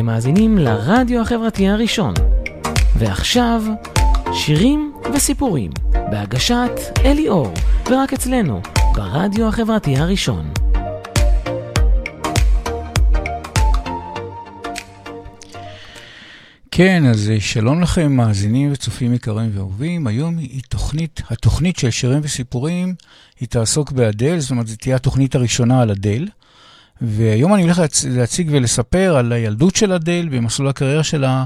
אתם מאזינים לרדיו החברתי הראשון. ועכשיו, שירים וסיפורים, בהגשת אלי אור, ורק אצלנו, ברדיו החברתי הראשון. כן, אז שלום לכם, מאזינים וצופים יקרים ואהובים. היום היא תוכנית, התוכנית של שירים וסיפורים, היא תעסוק באדל, זאת אומרת, זו תהיה התוכנית הראשונה על אדל. והיום אני הולך להצ... להציג ולספר על הילדות של אדל ומסלול הקריירה שלה,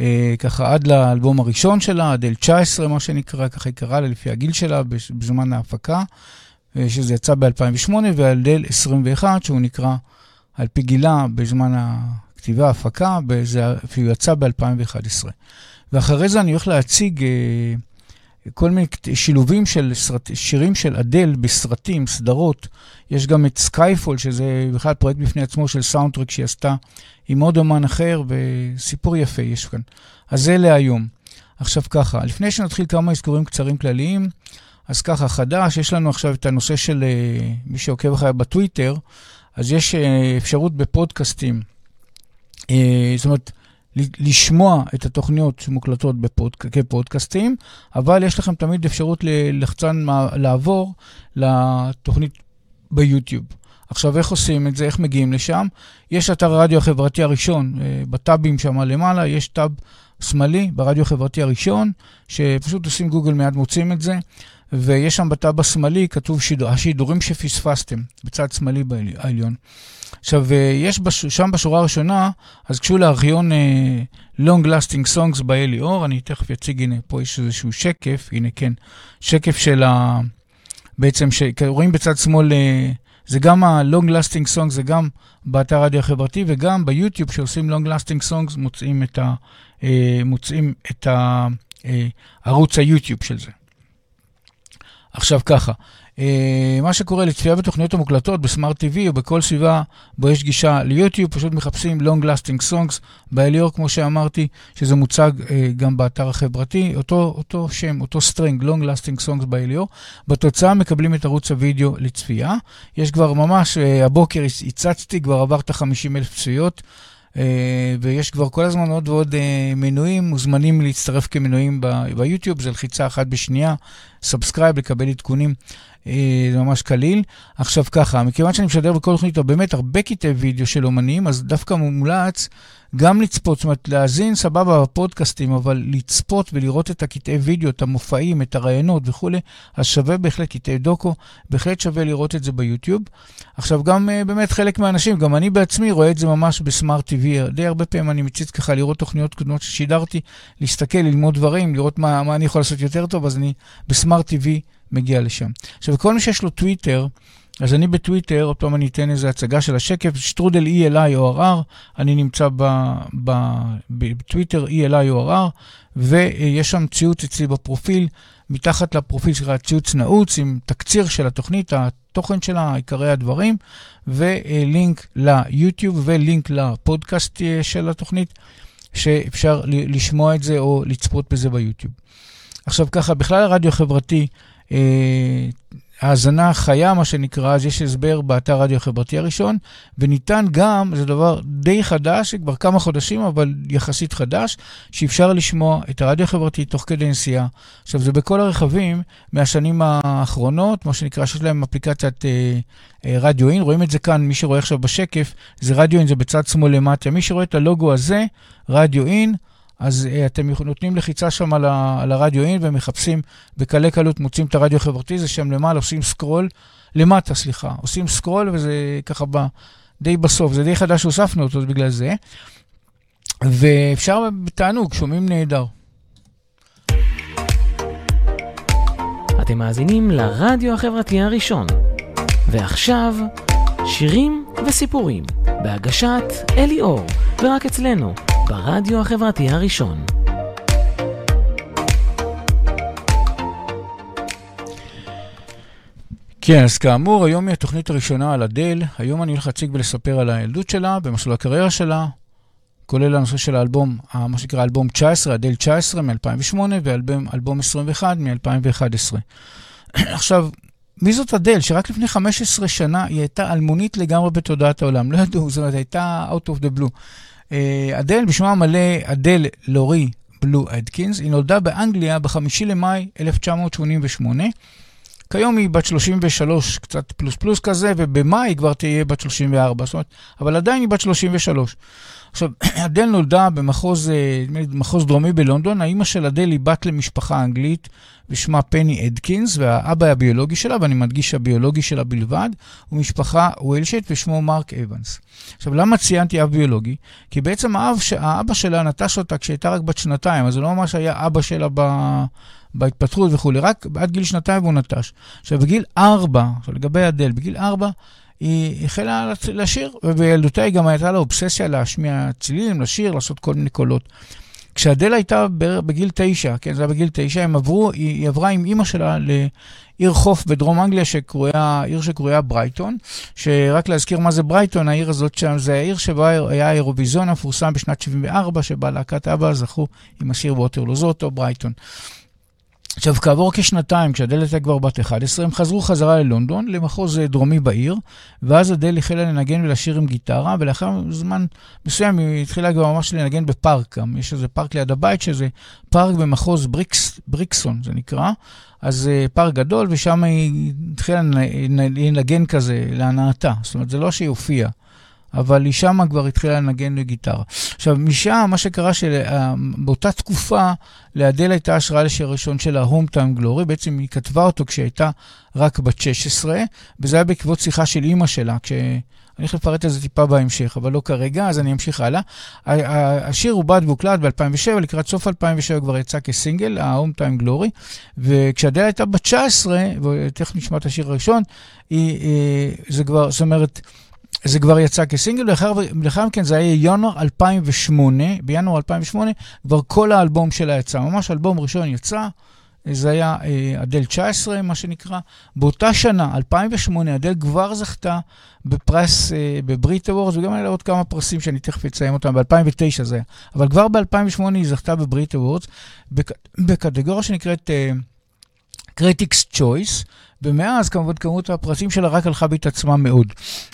אה, ככה עד לאלבום הראשון שלה, אדל 19, מה שנקרא, ככה היא קראה לה לפי הגיל שלה בזמן ההפקה, אה, שזה יצא ב-2008, ואדל 21, שהוא נקרא על פי גילה בזמן הכתיבה, ההפקה, וזה יצא ב-2011. ואחרי זה אני הולך להציג... אה, כל מיני שילובים של סרט, שירים של אדל בסרטים, סדרות. יש גם את סקייפול, שזה בכלל פרויקט בפני עצמו של סאונדטרק שהיא עשתה עם עוד אמן אחר, וסיפור יפה יש כאן. אז זה להיום. עכשיו ככה, לפני שנתחיל כמה אזכורים קצרים כלליים, אז ככה, חדש, יש לנו עכשיו את הנושא של אה, מי שעוקב אחריי בטוויטר, אז יש אה, אפשרות בפודקאסטים. אה, זאת אומרת, לשמוע את התוכניות שמוקלטות בפוד, כפודקאסטים, אבל יש לכם תמיד אפשרות לחצן לעבור לתוכנית ביוטיוב. עכשיו, איך עושים את זה? איך מגיעים לשם? יש אתר הרדיו החברתי הראשון, אה, בטאבים שם למעלה, יש טאב שמאלי ברדיו החברתי הראשון, שפשוט עושים גוגל מיד מוצאים את זה, ויש שם בטאב השמאלי, כתוב שידור, השידורים שפספסתם, בצד שמאלי בעליון. עכשיו, אה, יש בש... שם בשורה הראשונה, אז קשו לארכיון uh, Long Lasting Songs באלי אור, אני תכף אציג, הנה, פה יש איזשהו שקף, הנה כן, שקף של ה... בעצם, ש... רואים בצד שמאל, uh, זה גם ה-Long Lasting Songs, זה גם באתר רדיו החברתי, וגם ביוטיוב, כשעושים Long Lasting Songs, מוצאים את, ה... uh, מוצאים את ה... uh, ערוץ היוטיוב של זה. עכשיו ככה, מה שקורה לצפייה בתוכניות המוקלטות בסמארט TV או בכל סביבה בו יש גישה ליוטיוב, פשוט מחפשים Long Lasting Songs באליור, כמו שאמרתי, שזה מוצג אה, גם באתר החברתי, אותו, אותו שם, אותו string, Long Lasting Songs באלי אור. בתוצאה מקבלים את ערוץ הוידאו לצפייה. יש כבר ממש, אה, הבוקר הצצתי, כבר עברת 50 אלף צפיות. אה, ויש כבר כל הזמן עוד ועוד אה, מנויים, מוזמנים להצטרף כמנויים ביוטיוב, זה לחיצה אחת בשנייה, subscribe, לקבל עדכונים. אה, זה ממש קליל. עכשיו ככה, מכיוון שאני משדר בכל תוכנית באמת הרבה קטעי וידאו של אומנים, אז דווקא מומלץ גם לצפות, זאת אומרת, להאזין סבבה בפודקאסטים, אבל לצפות ולראות את הקטעי וידאו, את המופעים, את הרעיונות וכולי, אז שווה בהחלט קטעי דוקו, בהחלט שווה לראות את זה ביוטיוב. עכשיו, גם uh, באמת חלק מהאנשים, גם אני בעצמי רואה את זה ממש בסמארט TV, די הרבה פעמים אני מציץ ככה לראות תוכניות קודמות ששידרתי, להסתכל, ללמוד דברים, לראות מה, מה אני יכול לעשות יותר טוב, אז אני בסמארט TV מגיע לשם. עכשיו, כל מי שיש לו טוויטר, אז אני בטוויטר, עוד פעם אני אתן איזו הצגה של השקף, שטרודל ELI או RR, אני נמצא בטוויטר ELI או RR, ויש שם ציוץ אצלי בפרופיל, מתחת לפרופיל שלך ציוץ נעוץ עם תקציר של התוכנית, התוכן שלה, עיקרי הדברים, ולינק ליוטיוב ולינק לפודקאסט אה, של התוכנית, שאפשר לשמוע את זה או לצפות בזה ביוטיוב. עכשיו ככה, בכלל הרדיו החברתי, האזנה חיה, מה שנקרא, אז יש הסבר באתר רדיו החברתי הראשון, וניתן גם, זה דבר די חדש, כבר כמה חודשים, אבל יחסית חדש, שאפשר לשמוע את הרדיו החברתי תוך כדי נסיעה. עכשיו, זה בכל הרכבים מהשנים האחרונות, מה שנקרא, שיש להם אפליקציית אה, אה, רדיו אין, רואים את זה כאן, מי שרואה עכשיו בשקף, זה רדיו אין, זה בצד שמאל למטה. מי שרואה את הלוגו הזה, רדיו אין, אז uh, אתם נותנים לחיצה שם על, ה, על הרדיו אין ומחפשים בקלי קלות, מוצאים את הרדיו החברתי, זה שם למעלה, עושים סקרול, למטה, סליחה, עושים סקרול וזה ככה ב, די בסוף, זה די חדש שהוספנו אותו בגלל זה. ואפשר בתענוג, שומעים נהדר. אתם מאזינים לרדיו החברתי הראשון. ועכשיו, שירים וסיפורים, בהגשת אלי אור, ורק אצלנו, ברדיו החברתי הראשון. כן, אז כאמור, היום היא התוכנית הראשונה על אדל. היום אני הולך להציג ולספר על הילדות שלה, במסלול הקריירה שלה, כולל הנושא של האלבום, מה שנקרא אלבום 19, אדל 19 מ-2008, ואלבום 21 מ-2011. עכשיו, מי זאת אדל? שרק לפני 15 שנה היא הייתה אלמונית לגמרי בתודעת העולם. לא ידעו, זאת אומרת, הייתה out of the blue. אדל, בשמה המלא אדל לורי בלו אדקינס, היא נולדה באנגליה ב-5 למאי 1988. כיום היא בת 33, קצת פלוס פלוס כזה, ובמאי היא כבר תהיה בת 34, זאת אומרת, אבל עדיין היא בת 33. עכשיו, אדל נולדה במחוז אה, מחוז דרומי בלונדון, האימא של אדל היא בת למשפחה אנגלית ושמה פני אדקינס, והאבא הביולוגי שלה, ואני מדגיש הביולוגי שלה בלבד, הוא משפחה ווילשט ושמו מרק אבנס. עכשיו, למה ציינתי אב ביולוגי? כי בעצם האב, האבא שלה נטש אותה כשהייתה רק בת שנתיים, אז זה לא ממש היה אבא שלה ב... בהתפתחות וכולי, רק עד גיל שנתיים הוא נטש. עכשיו, בגיל ארבע, עכשיו לגבי אדל, בגיל ארבע, היא החלה לשיר, ובילדותה היא גם הייתה לה אובססיה להשמיע צלילים, לשיר, לעשות כל מיני קולות. כשאדל הייתה בגיל תשע, כן, זה היה בגיל תשע, הם עברו, היא, עברה עם אימא שלה לעיר חוף בדרום אנגליה, שקרויה, עיר שקרויה ברייטון, שרק להזכיר מה זה ברייטון, העיר הזאת שם, זה העיר שבה היה האירוויזיון המפורסם בשנת 74, שבה להקת אבא זכו עם השיר ווטרלו, זה אותו ברייטון. עכשיו, כעבור כשנתיים, כשאדל הייתה כבר בת 11, הם חזרו חזרה ללונדון, למחוז אה, דרומי בעיר, ואז אדל החלה לנגן ולשיר עם גיטרה, ולאחר זמן מסוים היא התחילה כבר ממש לנגן בפארק. גם יש איזה פארק ליד הבית, שזה פארק במחוז בריקס, בריקסטון, זה נקרא. אז אה, פארק גדול, ושם היא התחילה לנגן כזה, להנאתה. זאת אומרת, זה לא שהיא הופיעה. אבל היא שמה כבר התחילה לנגן בגיטרה. עכשיו, משם, מה שקרה שבאותה תקופה, לאדל הייתה השראה לשיר הראשון של ההום טיים גלורי, בעצם היא כתבה אותו כשהיא הייתה רק בת 16, וזה היה בעקבות שיחה של אימא שלה, כש... אני הולך לפרט על זה טיפה בהמשך, אבל לא כרגע, אז אני אמשיך הלאה. השיר עובד והוקלט ב-2007, לקראת סוף 2007 כבר יצא כסינגל, ה-Home Time Glory, וכשאדלה הייתה בת 19, ותכף נשמע את השיר הראשון, היא, אה, זה כבר, זאת אומרת, זה כבר יצא כסינגל, ולאחר מכן זה היה ינואר 2008, בינואר 2008 כבר כל האלבום שלה יצא, ממש אלבום ראשון יצא, זה היה אה, אדל 19, מה שנקרא. באותה שנה, 2008, אדל כבר זכתה בפרס אה, בברית אבורס, וגם היה לה עוד כמה פרסים שאני תכף אציין אותם, ב-2009 זה היה. אבל כבר ב-2008 היא זכתה בברית אבורס, בק... בקטגוריה שנקראת אה, Critics Choice, ומאז כמובן כמות הפרסים שלה רק הלכה והתעצמה מאוד.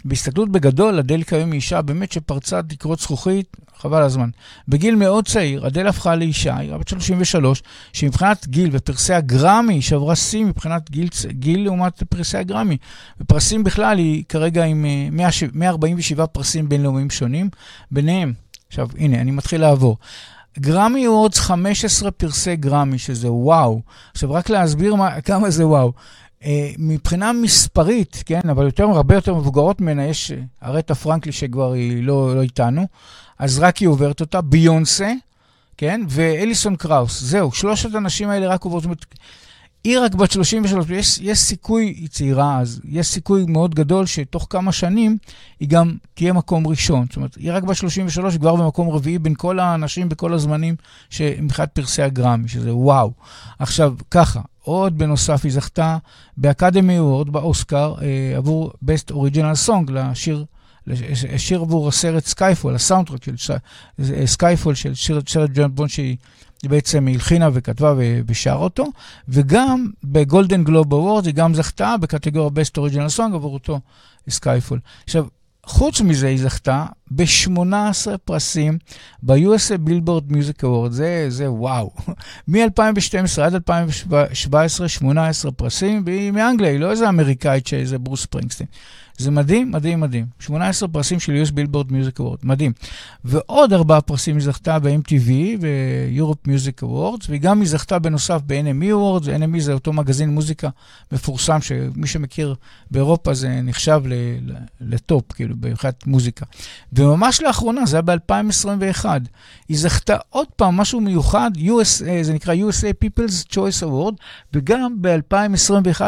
בהסתכלות בגדול, אדל כיום היא אישה באמת שפרצה תקרות זכוכית, חבל הזמן. בגיל מאוד צעיר, אדל הפכה לאישה, היא בת 33, שמבחינת גיל ופרסי הגרמי, שברה שיא מבחינת גיל, גיל לעומת פרסי הגרמי. ופרסים בכלל היא כרגע עם 147 אה, פרסים בינלאומיים שונים, ביניהם, עכשיו הנה, אני מתחיל לעבור. גרמי עוד 15 פרסי גרמי, שזה וואו. עכשיו, רק להסביר מה, כמה זה וואו. Uh, מבחינה מספרית, כן, אבל יותר, הרבה יותר מבוגרות ממנה, יש ארטה פרנקלי שכבר היא לא, לא איתנו, אז רק היא עוברת אותה, ביונסה, כן, ואליסון קראוס. זהו, שלושת הנשים האלה רק עוברות. היא רק בת 33, יש, יש סיכוי, היא צעירה אז, יש סיכוי מאוד גדול שתוך כמה שנים היא גם תהיה מקום ראשון. זאת אומרת, היא רק בת 33, היא כבר במקום רביעי בין כל האנשים בכל הזמנים מבחינת פרסי הגרמי, שזה וואו. עכשיו, ככה, עוד בנוסף היא זכתה ב Academy Award, באוסקר, אה, עבור Best Original Song לשיר, שיר עבור הסרט סקייפול, הסאונדטרק של סקייפול של שיר, ג'יימס בונד שהיא בעצם הלחינה וכתבה ושרה אותו, וגם ב Golden Globe Award היא גם זכתה בקטגוריה Best Original Song עבור אותו סקייפול. עכשיו, חוץ מזה, היא זכתה ב-18 פרסים ב-USA Music Award. זה, זה וואו. מ-2012 עד 2017, 18 פרסים, והיא מאנגליה, היא לא איזה אמריקאית שאיזה ברוס ספרינגסטין. זה מדהים, מדהים, מדהים. 18 פרסים של US Billboard Music Award, מדהים. ועוד ארבעה פרסים היא זכתה ב-MTV ו-Europe Music Awards, והיא גם היא זכתה בנוסף ב-NME Awards, NME זה אותו מגזין מוזיקה מפורסם, שמי שמכיר באירופה זה נחשב לטופ, כאילו, מבחינת מוזיקה. וממש לאחרונה, זה היה ב-2021, היא זכתה עוד פעם משהו מיוחד, US, זה נקרא USA People's Choice Award, וגם ב-2021,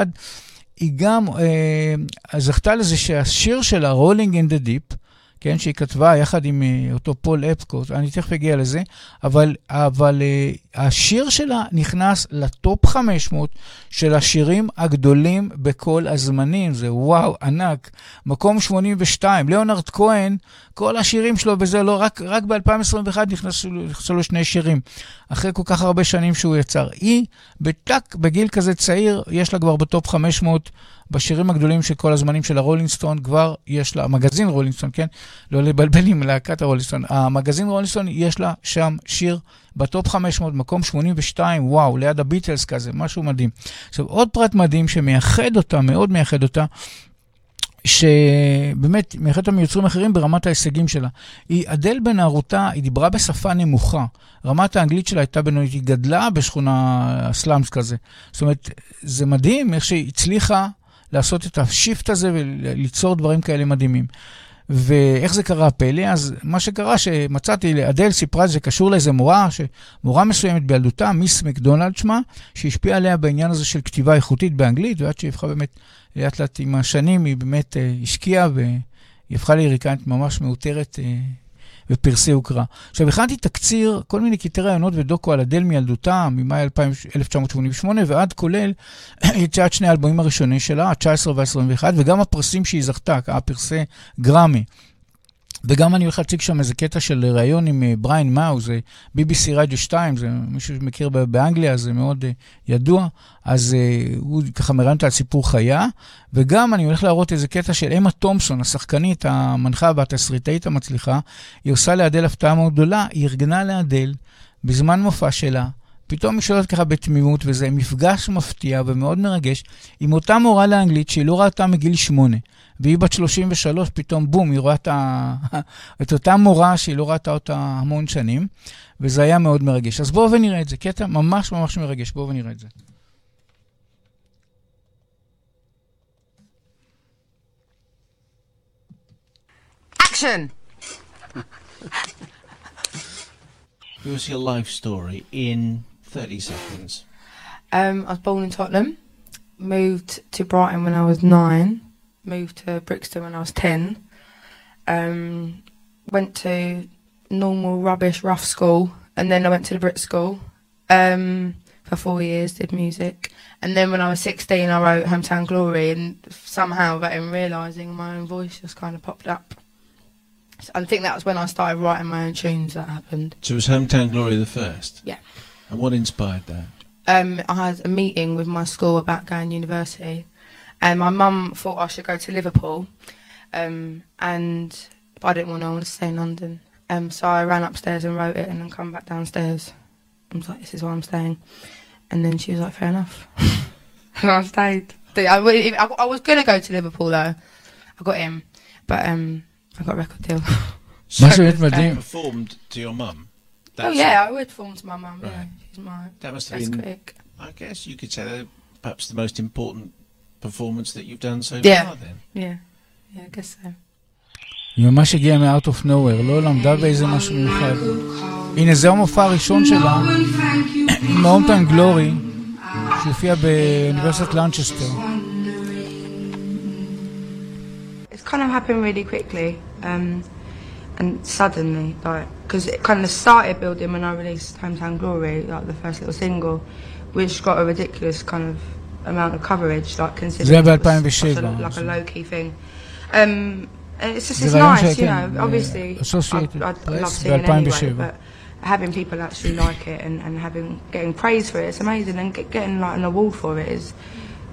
היא גם אה, זכתה לזה שהשיר שלה, Rolling in the Deep, כן, שהיא כתבה יחד עם אה, אותו פול אפקוט, אני תכף אגיע לזה, אבל, אבל אה, השיר שלה נכנס לטופ 500 של השירים הגדולים בכל הזמנים, זה וואו, ענק. מקום 82, ליאונרד כהן, כל השירים שלו וזה, לא, רק, רק ב-2021 נכנסו, לו שני שירים, אחרי כל כך הרבה שנים שהוא יצר. היא, בטק, בגיל כזה צעיר, יש לה כבר ב top 500 בשירים הגדולים של כל הזמנים של הרולינג סטון, כבר יש לה, המגזין רולינג סטון, כן? לא לבלבל עם להקת הרולינג סטונס. המגזין רולינג סטון, יש לה שם שיר ב top 500, מקום 82, וואו, ליד הביטלס כזה, משהו מדהים. עכשיו, עוד פרט מדהים שמייחד אותה, מאוד מייחד אותה, שבאמת אותה מיוצרים אחרים ברמת ההישגים שלה. היא, אדל בנערותה, היא דיברה בשפה נמוכה. רמת האנגלית שלה הייתה בינונית, היא גדלה בשכונה slums כזה. זאת אומרת, זה מדהים איך שהיא הצליחה לעשות את ה shift הזה וליצור דברים כאלה מדהימים. ואיך זה קרה הפלא? אז מה שקרה, שמצאתי, אדל סיפרה שזה קשור לאיזה מורה, מורה מסוימת בילדותה, מיס מקדונלד שמה, שהשפיעה עליה בעניין הזה של כתיבה איכותית באנגלית, ועד שהיא הפכה באמת, לאט לאט עם השנים, היא באמת אה, השקיעה והיא הפכה ליריקנית ממש מאותרת אה, ופרסי הוקרה. עכשיו, הכנתי תקציר, כל מיני קטעי רעיונות ודוקו על אדל מילדותה, ממאי 1988, ועד כולל יציאת שני האלבומים הראשונים שלה, ה-19 וה-21, וגם הפרסים שהיא זכתה, הפרסי גרמי. וגם אני הולך להציג שם איזה קטע של ראיון עם אה, בריין מאו, זה BBC רדיו 2, זה מישהו שמכיר באנגליה, זה מאוד uh, ידוע, אז uh, הוא ככה מראיין אותה על סיפור חיה, וגם אני הולך להראות איזה קטע של אמה תומפסון, השחקנית, המנחה והתסריטאית המצליחה, היא עושה לאדל הפתעה מאוד גדולה, היא ארגנה לאדל בזמן מופע שלה, פתאום היא שואלת ככה בתמימות, וזה מפגש מפתיע ומאוד מרגש, עם אותה מורה לאנגלית שהיא לא ראתה מגיל שמונה. והיא בת 33, פתאום בום, היא רואה את, ה... את אותה מורה שהיא לא ראתה אותה המון שנים, וזה היה מאוד מרגש. אז בואו ונראה את זה, קטע ממש ממש מרגש, בואו ונראה את זה. Action! Give us your life story in 30 seconds. Um, I was born in Tottenham, moved to Brighton when I was nine, moved to Brixton when I was 10, um, went to normal rubbish rough school, and then I went to the Brit school um, for four years, did music. And then when I was 16, I wrote Hometown Glory, and somehow, without even realising, my own voice just kind of popped up. So I think that was when I started writing my own tunes that happened. So it was Hometown Glory the first? Yeah. And what inspired that? Um, I had a meeting with my school about going university, and my mum thought I should go to Liverpool, um, and but I didn't want to. I wanted to stay in London. Um, so I ran upstairs and wrote it, and then come back downstairs. I was like, "This is where I'm staying," and then she was like, "Fair enough," and I stayed. I, I, I, was gonna go to Liverpool though. I got him, but um, I got a record deal. so you um, performed to your mum. oh yeah, it. I would perform to my mum. Right. Yeah, she's my that must best have been. Critic. I guess you could say that perhaps the most important performance that you've done so Yeah. far then. Yeah, yeah, I guess so. היא ממש הגיעה מ-out of nowhere, לא למדה באיזה משהו מיוחד. הנה, זה המופע הראשון שלה, עם ההומטיים גלורי, שהופיע באוניברסיטת לנצ'סטר. It's kind of happened really quickly um, and suddenly, like because it kind of started building when I released Hometown Glory, like the first little single, which got a ridiculous kind of amount of coverage, like considering זה it was ב-2007, such a- like a low key thing. Um, and it's just זה it's רעיון nice, you שכן, know. Obviously, I, Associated I Press love singing anyway, ב-2007. but having people actually like it and, and having getting praise for it, it's amazing, and get, getting like an award for it is.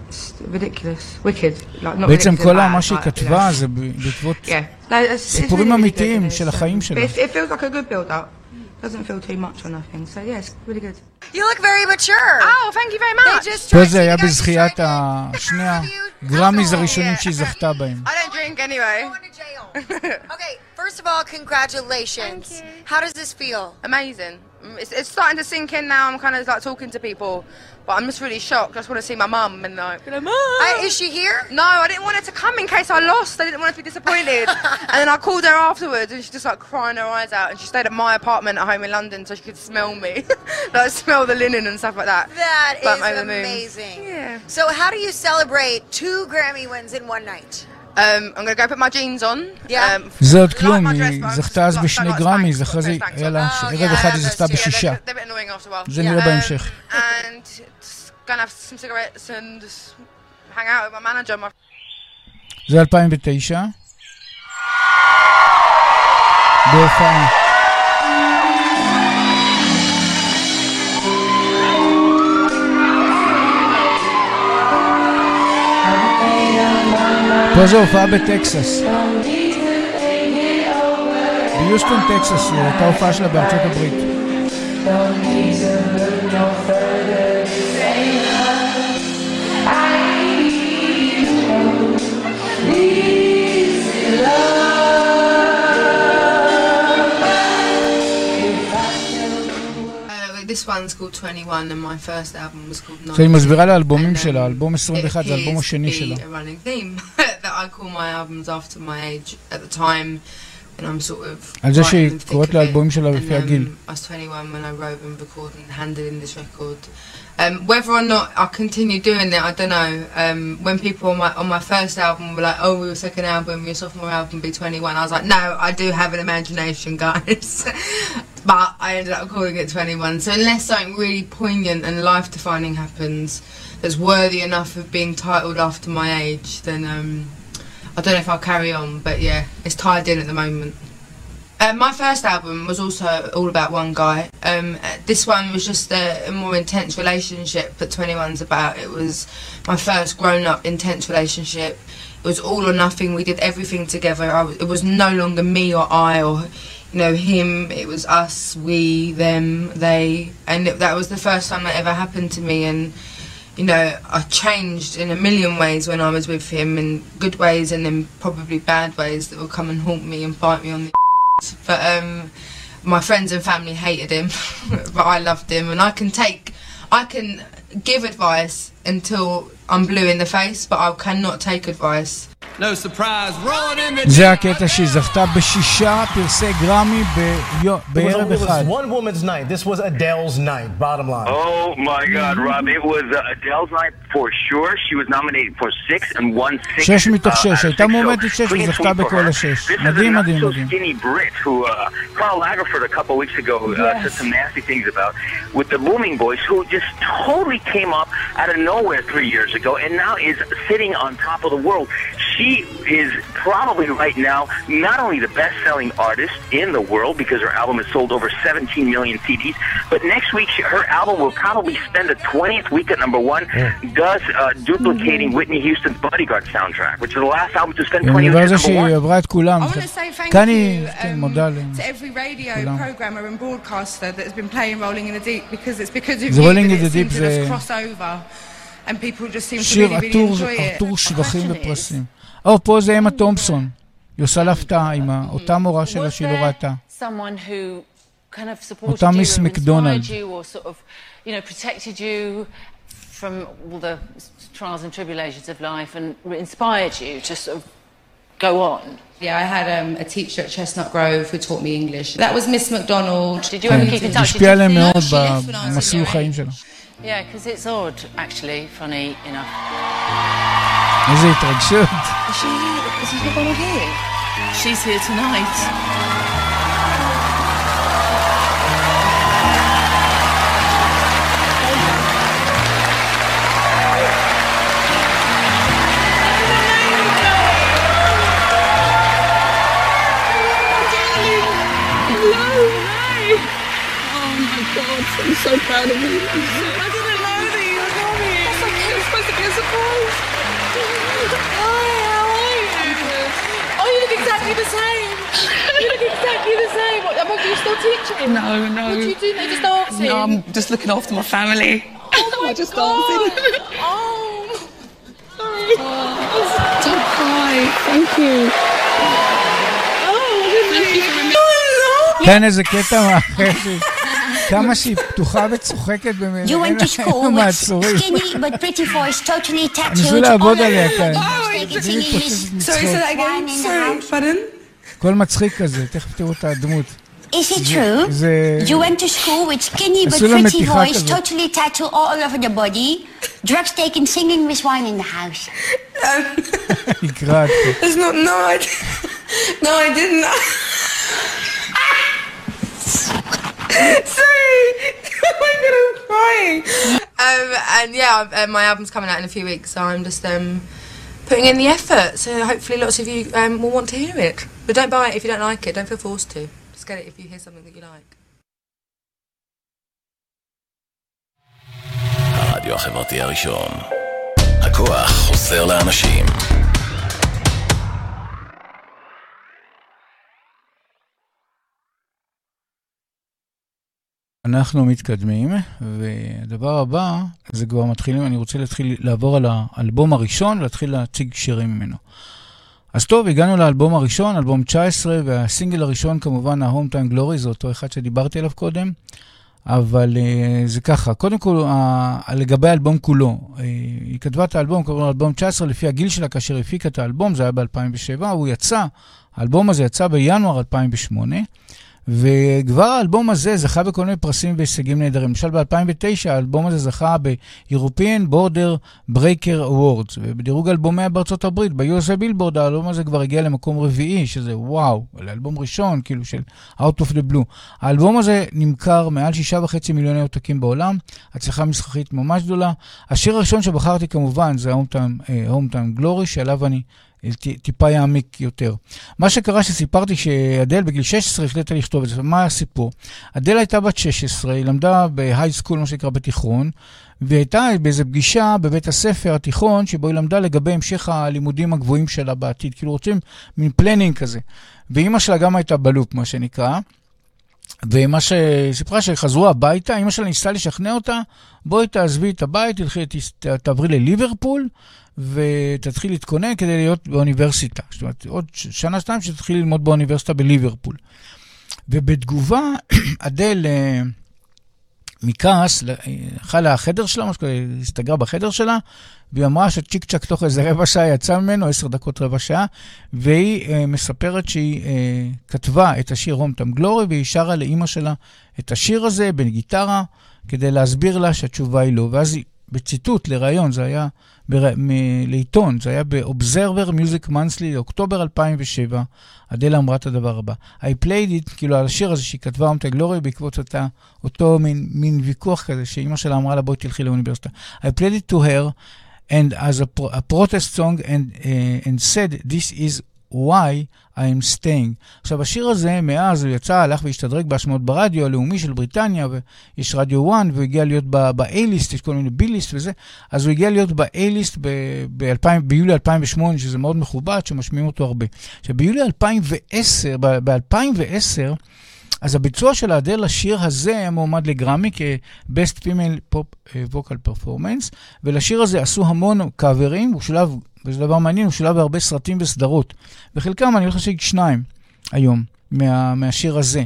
It's ridiculous, wicked. Like not בעצם ridiculous כל bad, מה שהיא like, you know. כתבה זה בעקבות... Yeah. No, it's, it's סיפורים really, really אמיתיים good, and של it's, החיים um, שלה. It, it feels like a good build up. Doesn't feel too much or nothing. So yeah, it's really good. You look very mature. Oh, thank you very much. פה זה היה בזכיית you- הגרמיז? הראשונים. שהיא זכתה בהם. I don't drink anyway. Okay, first of all, congratulations. Thank you. How does this feel? Amazing. Mm, It's, it's starting to sink in now. I'm kind of like talking to people, but I'm just really shocked. I just want to see my mum and like, mum. Uh, is she here? no, I didn't want her to come in case I lost. I didn't want her to be disappointed. and then I called her afterwards, and she just like crying her eyes out. And she stayed at my apartment at home in London, so she could smell me, like smell the linen and stuff like that. That But is over the moon. amazing. Yeah. So, how do you celebrate two Grammy wins in one night? Um, I'm gonna go put my jeans on. Yeah. Um, זה עוד כלום, היא זכתה אז בשני גרמיז, אחרי זה got no Spanx היה on. לה, Oh, ערב yeah, אחד היא זכתה בשישה. זה נראה Um, בהמשך. And just gonna פה זו הופעה בטקסס. ביוסטון, טקסס, הייתה הופעה שלה בארצות הברית. Albums after my age at the time when I'm sort of על זה שהיא קוראת לאלבומים. שלה לפי הגיל. Um, I was 21 when I wrote and recorded and handed in this record. Whether or not I continue doing it, I don't know. Um, when people on my on my first album were like, "Oh, your second album, your sophomore album, be 21," I was like, "No, I do have an imagination, guys." but I ended up calling it 21. So unless something really poignant and life-defining happens that's worthy enough of being titled after my age, then um, I don't know if I'll carry on. But yeah, it's tied in at the moment. Uh, my first album was also all about one guy. Um, this one was just a, a more intense relationship that 21's about. It was my first grown up intense relationship. It was all or nothing. We did everything together. Was, it was no longer me or I or you know him. It was us, we, them, they, and it, that was the first time that ever happened to me. And you know, I changed in a million ways when I was with him, in good ways and in probably bad ways that will come and haunt me and bite me on the but um, my friends and family hated him, but I loved him, and I can take, I can give advice until I'm blue in the face, but I cannot take advice. No surprise, rolling in the זה הקטע שהיא זכתה בשישה פרסי גרמי ביו- It was, בערב it אחד. was one woman's night. This was Adele's night, bottom line. Oh my God, Rob! It was uh, Adele's night for sure. She was nominated for six and won six. שש מתוך uh, שש, out of הייתה six, so מועמדת שש clean וזכתה sweep for בכל her. השש. This is מדהים, a מדהים, not so מדהים. skinny Brit who uh, Carl Lagerford a couple weeks ago uh, said some nasty things about with the Booming Boys, who just totally came up out of nowhere three years ago and now is sitting on top of the world. she is probably right now not only the best selling artist in the world because her album has sold over 17 million CDs, but next week she, her album will probably spend the 20th week at number one, yeah. thus uh, duplicating Whitney Houston's Bodyguard soundtrack, which is the last album to spend 20 weeks at number one. I want to say thank you um, to every radio programmer and broadcaster that has been playing Rolling in the Deep because it's because of the you that it the Deep to just cross over and people just seem to really, really enjoy it. או, פה זה אמה תומפסון. היא עושה לה הפתעה עם אותה מורה שלה שהיא לא ראתה. someone who kind of supported אותה you מיס מקדונלד. inspired you or sort of, you know, protected you from all the trials and tribulations of life and inspired you to sort of go on? Yeah, I had um, a teacher at Chestnut Grove who taught me English. That was Miss McDonald. Did you ever keep in touch? השפיע עליהם מאוד she left when I was במסלול חיים שלה. Yeah, because it's odd, actually, funny enough. Is it like should? Is she here? Is she here? She's here tonight. I'm so proud of you. I didn't know that you were coming. was like it was supposed to be a surprise. Hi, how are you? Oh, you look exactly the same. You look exactly the same. What, are you still teaching? No, no. What do you do now? Just dancing? No, I'm just looking after my family. Oh, my just God. dancing. oh. Sorry. Oh. Don't cry. Thank you. Tan etiqueta, כמה שהיא פתוחה וצוחקת במילא. You went to school with מעצורים. skinny but pretty voice, totally tattooed. ניסו לעבוד all עליה over כאן. the place, singing English. Sorry, say that again. Sorry, pardon? הכל מצחיק כזה, תכף תראו את הדמות. Is it זה- true? זה... You went to school with skinny but עשו לה pretty מתיחה voice, כזאת. totally tattooed all over the body, drugs taken, singing with wine in the house. נקרעת. There's not, no, I, no, I didn't. Sorry. oh my god, I'm crying. Um, and yeah, uh, my album's coming out in a few weeks, so I'm just um, putting in the effort. So hopefully, lots of you um, will want to hear it. But don't buy it if you don't like it. Don't feel forced to. Just get it if you hear something that you like. הרדיו החברתי הראשון. הכוח חוזר לאנשים. אנחנו מתקדמים, והדבר הבא, זה כבר מתחילים, אני רוצה להתחיל לעבור על האלבום הראשון ולהתחיל להציג שירים ממנו. אז טוב, הגענו לאלבום הראשון, אלבום 19, והסינגל הראשון כמובן, ה-Home Time Glory, זה אותו אחד שדיברתי עליו קודם, אבל uh, זה ככה, קודם כל, לגבי האלבום כולו, uh, היא כתבה את האלבום, קוראים אלבום 19, לפי הגיל שלה, כאשר הפיקה את האלבום, זה היה ב-2007, הוא יצא, האלבום הזה יצא בינואר 2008. וכבר האלבום הזה זכה בכל מיני פרסים והישגים נהדרים. למשל ב-2009 האלבום הזה זכה ב-European Border Breaker Awards, ובדירוג אלבומי בארצות הברית, ב-USA בילבורד, האלבום הזה כבר הגיע למקום רביעי, שזה וואו, לאלבום ראשון, כאילו של Out of the Blue. האלבום הזה נמכר מעל שישה וחצי מיליוני עותקים בעולם, הצלחה מסחרית ממש גדולה. השיר הראשון שבחרתי כמובן זה Home Time, Time Glory, שעליו אני טיפה יעמיק יותר. מה שקרה שסיפרתי שאדל בגיל 16 החליטה לכתוב את זה. מה הסיפור? אדל הייתה בת 16, היא למדה בהיי סקול, מה שנקרא בתיכון, והיא הייתה באיזו פגישה בבית הספר התיכון, שבו היא למדה לגבי המשך הלימודים הגבוהים שלה בעתיד. כאילו רוצים מין planning כזה. ואימא שלה גם הייתה ב loop, מה שנקרא. ומה שסיפרה שחזרו הביתה, אימא שלה ניסתה לשכנע אותה, בואי תעזבי את הבית, תלכי, תעברי לליברפול, ותתחיל להתכונן כדי להיות באוניברסיטה. זאת אומרת, עוד שנה, שתיים שתתחיל ללמוד באוניברסיטה בליברפול. ובתגובה, אדל אה, מכעס, הלכה לחדר שלה, משהו כזה, הסתגרה בחדר שלה, והיא אמרה שצ'יק צ'אק תוך איזה רבע שעה יצא ממנו, עשר דקות רבע שעה, והיא uh, מספרת שהיא uh, כתבה את השיר הום טם גלורי, והיא שרה לאימא שלה את השיר הזה בגיטרה, כדי להסביר לה שהתשובה היא לא. ואז היא, בציטוט לראיון, זה היה בר... מ- לעיתון, זה היה ב-Observer Music Monthly, אוקטובר 2007, אדלה אמרה את הדבר הבא. I played it, כאילו על השיר הזה שהיא כתבה אומתה גלורי בעקבות אותה, אותו מין, מין ויכוח כזה, שאימא שלה אמרה לה בואי תלכי לאוניברסיטה. I played it to her, and as a, pro- a protest song, and, uh, and said, this is why I am staying. עכשיו, השיר הזה, מאז הוא יצא, הלך והשתדרג בהשמעות ברדיו הלאומי של בריטניה, ויש רדיו 1, והוא הגיע להיות ב-A-ליסט, יש כל מיני B-ליסט וזה, אז הוא הגיע להיות ב-A-ליסט ביולי 2008, שזה מאוד מכובד, שמשמיעים אותו הרבה. עכשיו, ביולי 2010, ב-2010, אז הביצוע של האדל לשיר הזה היה מועמד לגרמי כ-Best Female Pop Vocal Performance, ולשיר הזה עשו המון קאברים, הוא שולב וזה דבר מעניין, הוא שולב בהרבה סרטים וסדרות. וחלקם אני הולך להשיג שניים היום מה, מהשיר הזה.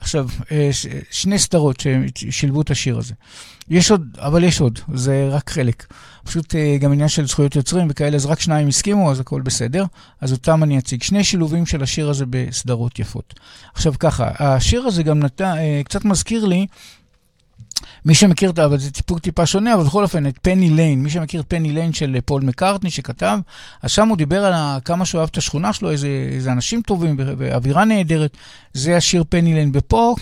עכשיו, אה, ש, שני סדרות ששילבו את השיר הזה. יש עוד, אבל יש עוד, זה רק חלק. פשוט אה, גם עניין של זכויות יוצרים וכאלה, אז רק שניים הסכימו, אז הכל בסדר. אז אותם אני אציג. שני שילובים של השיר הזה בסדרות יפות. עכשיו ככה, השיר הזה גם נתן, אה, קצת מזכיר לי מי שמכיר, אבל זה טיפה טיפה שונה, אבל בכל אופן, את פני ליין, מי שמכיר את פני ליין של פול מקארטני שכתב, אז שם הוא דיבר על כמה שהוא אוהב את השכונה שלו, איזה, איזה אנשים טובים ואווירה נהדרת. זה השיר פני ליין. ופה,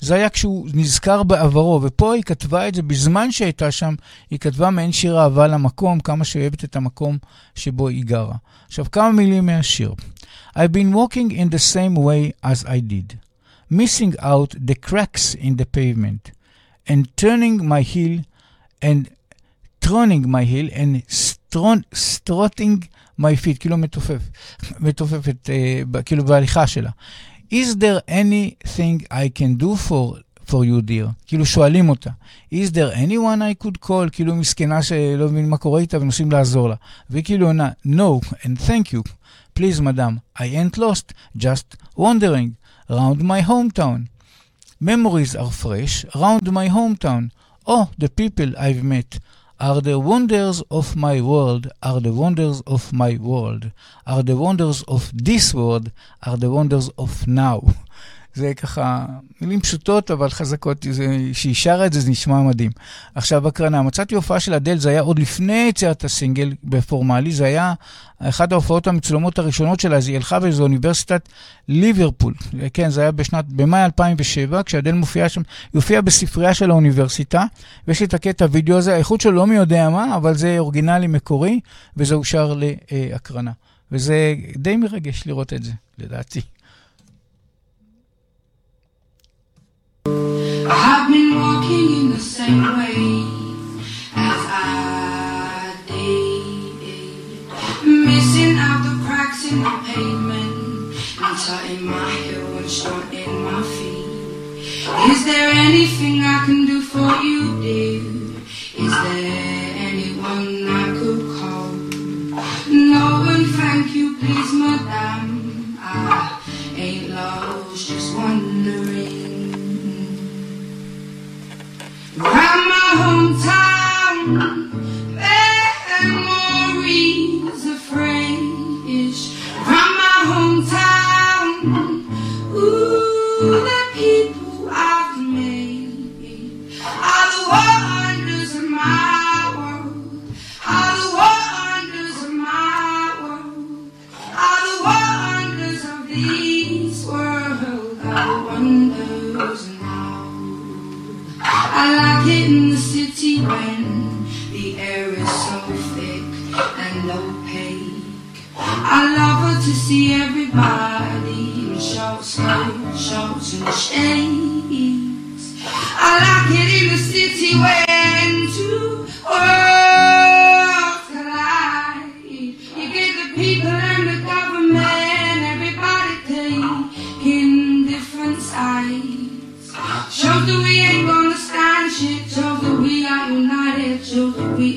זה היה כשהוא נזכר בעברו, ופה היא כתבה את זה בזמן שהייתה שם, היא כתבה מעין שיר אהבה למקום, כמה שהיא אוהבת את המקום שבו היא גרה. עכשיו, כמה מילים מהשיר. I've been walking in the same way as I did, missing out the cracks in the pavement. and turning my heel and turning my heel and strutting my feet, כאילו מתופף, מתופפת, uh, כאילו בהליכה שלה. Is there anything I can do for, for you, dear? כאילו שואלים אותה. Is there anyone I could call? כאילו מסכנה שלא מבין מה קורה איתה ונוסעים לעזור לה. והיא כאילו עונה, No, and thank you. Please, madam, I ain't lost, just wandering around my hometown. Memories are fresh round my hometown. Oh, the people I've met are the wonders of my world, are the wonders of my world, are the wonders of this world, are the wonders of now. זה ככה מילים פשוטות אבל חזקות, כשהיא שרה את זה זה נשמע מדהים. עכשיו הקרנה, מצאתי הופעה של אדל, זה היה עוד לפני יציאת הסינגל בפורמלי, זה היה אחת ההופעות המצולמות הראשונות שלה, אז היא הלכה באיזו אוניברסיטת ליברפול. כן, זה היה בשנת, במאי 2007, כשאדל מופיעה שם, היא הופיעה בספרייה של האוניברסיטה, ויש לי את הקטע הוידאו הזה, האיכות שלו לא מי יודע מה, אבל זה אורגינלי מקורי, וזה אושר להקרנה. וזה די מרגש לראות את זה, לדעתי. Walking in the same way as I did, missing out the cracks in the pavement, and tutting my heel and stunting my feet. Is there anything I can do for you, dear? Is there anyone I could call? No, and thank you, please, madame. I ain't lost, Around my hometown, when the air is so thick and opaque. I love her to see everybody in short skirts, shorts and shades. I like it in the city when two we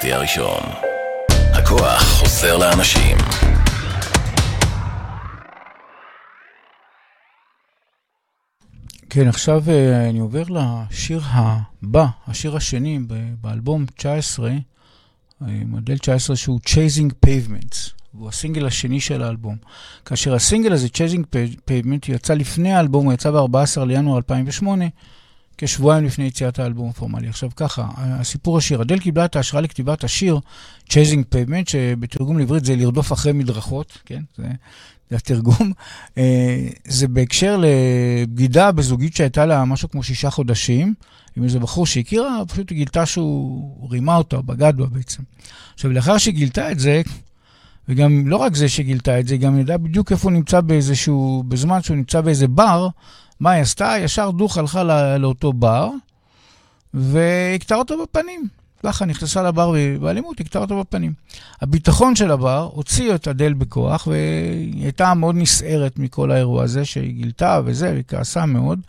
החברתי הראשון. הכוח חוזר לאנשים. כן, עכשיו אה, אני עובר לשיר הבא, השיר השני באלבום 19, אה, מודל 19, שהוא Chasing Pavements. הוא הסינגל השני של האלבום. כאשר הסינגל הזה, Chasing Pavement, יצא לפני האלבום, הוא יצא ב-14 לינואר 2008, כשבועיים לפני יציאת האלבום הפורמלי. עכשיו ככה, הסיפור השיר, אדל קיבלה את ההשראה לכתיבת השיר Chasing Pavement, שבתרגום לעברית זה לרדוף אחרי מדרכות, כן? זה, זה התרגום. אה, זה בהקשר לבגידה בזוגית שהייתה לה משהו כמו שישה חודשים, עם איזה בחור שהכירה, פשוט היא גילתה שהוא רימה אותה, או בגד בה בעצם. עכשיו, לאחר שהיא גילתה את זה, וגם לא רק זה שגילתה את זה, היא גם ידעה בדיוק איפה הוא נמצא באיזשהו, בזמן שהוא נמצא באיזה בר, מה היא עשתה? ישר דוך הלכה לא, לאותו בר, והכתה אותו בפנים. ככה נכנסה לבר באלימות, הכתה אותו בפנים. הביטחון של הבר הוציא את אדל בכוח, והיא הייתה מאוד נסערת מכל האירוע הזה שהיא גילתה וזה, והיא כעסה מאוד,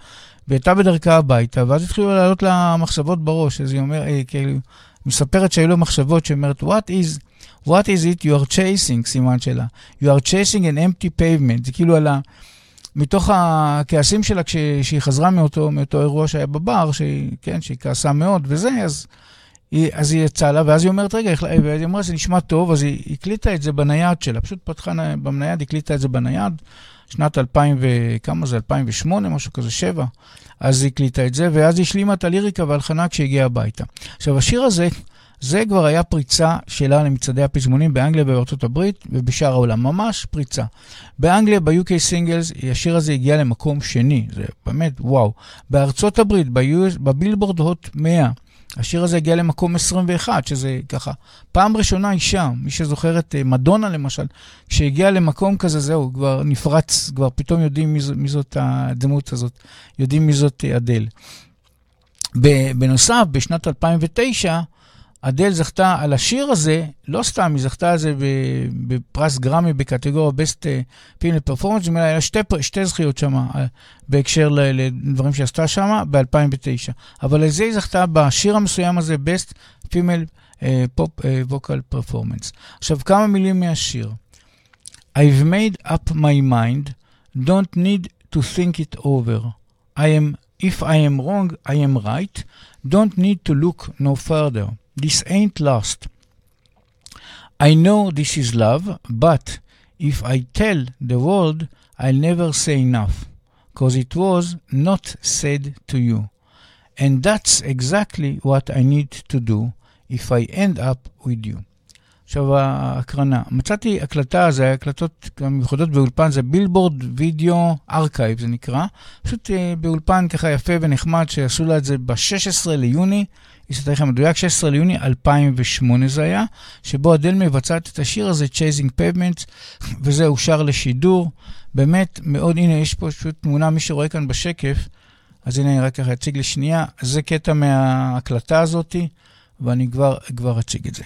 והייתה בדרכה הביתה, ואז התחילו לעלות לה מחשבות בראש, אז היא אומרת, אה, כאילו, מספרת שהיו לה מחשבות שאומרת, what is, what is it you are chasing, סימן שלה. You are chasing an empty pavement, זה כאילו על ה... מתוך הכעסים שלה כשהיא חזרה מאותו, מאותו אירוע שהיה בבר, שהיא, כן, שהיא כעסה מאוד וזה, אז היא, אז היא יצאה לה, ואז היא אומרת, רגע, והיא אמרה, זה נשמע טוב, אז היא הקליטה את זה בנייד שלה, פשוט פתחה בנייד, הקליטה את זה בנייד, שנת 2000 וכמה זה, 2008, משהו כזה, 7. אז היא הקליטה את זה, ואז היא השלימה את הליריקה והלחנה כשהגיעה הביתה. עכשיו, השיר הזה, זה כבר היה פריצה שלה למצעדי הפזמונים באנגליה ובארצות הברית ובשאר העולם, ממש פריצה. באנגליה, ב-UK סינגלס, השיר הזה הגיע למקום שני, זה באמת וואו. בארצות הברית, בבילבורד הוט 100, השיר הזה הגיע למקום 21, שזה ככה, פעם ראשונה אישה, מי שזוכר את מדונה למשל, כשהגיעה למקום כזה, זהו, כבר נפרץ, כבר פתאום יודעים מי, מי זאת הדמות הזאת, יודעים מי זאת אדל. בנוסף, בשנת 2009, אדל זכתה על השיר הזה, לא סתם, היא זכתה על זה בפרס גרמי בקטגוריה Best Female Performance, זאת אומרת, היה שתי, שתי זכיות שם אה, בהקשר לדברים שעשתה שם ב-2009. אבל לזה היא זכתה בשיר המסוים הזה, Best Female uh, Pop Vocal Performance. עכשיו, כמה מילים מהשיר. I've made up my mind, don't need to think it over. I am, if I am wrong, I am right. Don't need to look no further. This ain't lost. I know this is love, but if I tell the world, I'll never say enough, cause it was not said to you. And that's exactly what I need to do if I end up with you. עכשיו ההקרנה, מצאתי הקלטה, זה היה הקלטות מיוחדות באולפן, זה בילבורד וידאו archive זה נקרא, פשוט אה, באולפן ככה יפה ונחמד שעשו לה את זה ב-16 ליוני יש את התאריך המדויק, 16 ליוני 2008 זה היה, שבו אדל מבצעת את השיר הזה, Chasing Pavements, וזה אושר לשידור. באמת מאוד, הנה, יש פה פשוט תמונה, מי שרואה כאן בשקף, אז הנה אני רק ככה אציג לשנייה, זה קטע מההקלטה הזאתי, ואני כבר, כבר אציג את זה.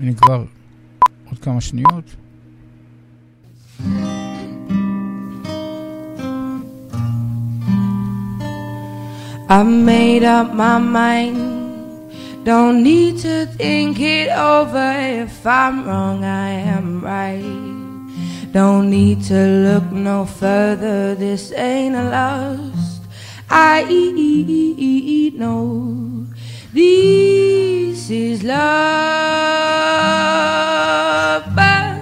הנה כבר עוד כמה שניות. I made up my mind. Don't need to think it over. If I'm wrong, I am right. Don't need to look no further. This ain't a lost. I know this is love. But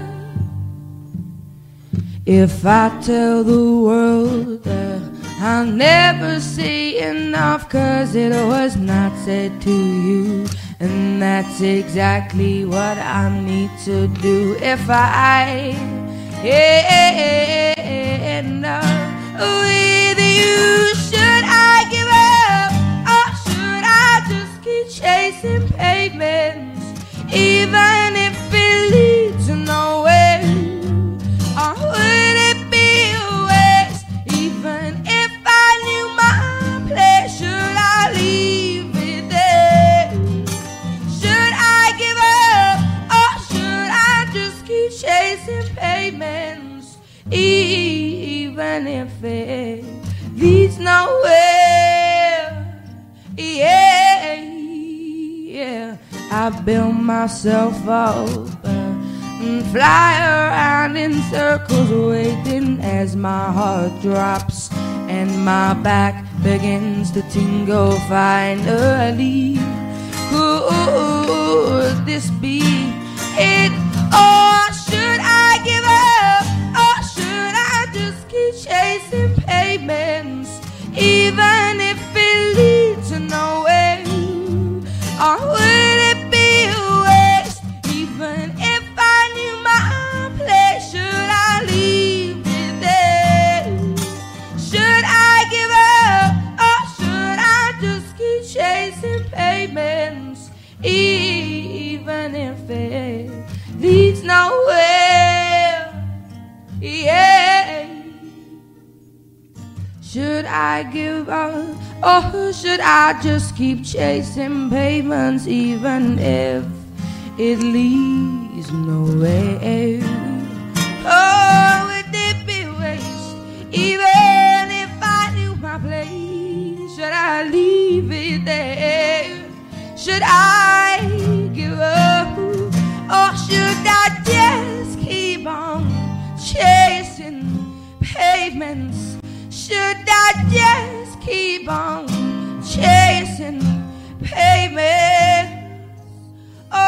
if I tell the world that I'll never say enough, cause it was not said to you. And that's exactly what I need to do if I end up with you. Should I give chasing pavements, even if it leads nowhere? Or would it be a waste, even if I knew my place? Should I leave it there? Should I give up or should I just keep chasing pavements, even if it leads nowhere? I build myself up and fly around in circles, waiting as my heart drops and my back begins to tingle. Finally, could this be I give up, or should I just keep chasing pavements, even if it leads nowhere? Oh, would it be waste, even if I knew my place? Should I leave it there? Should I give up, or should I just keep on chasing pavements? I just keep on chasing pavements? Oh,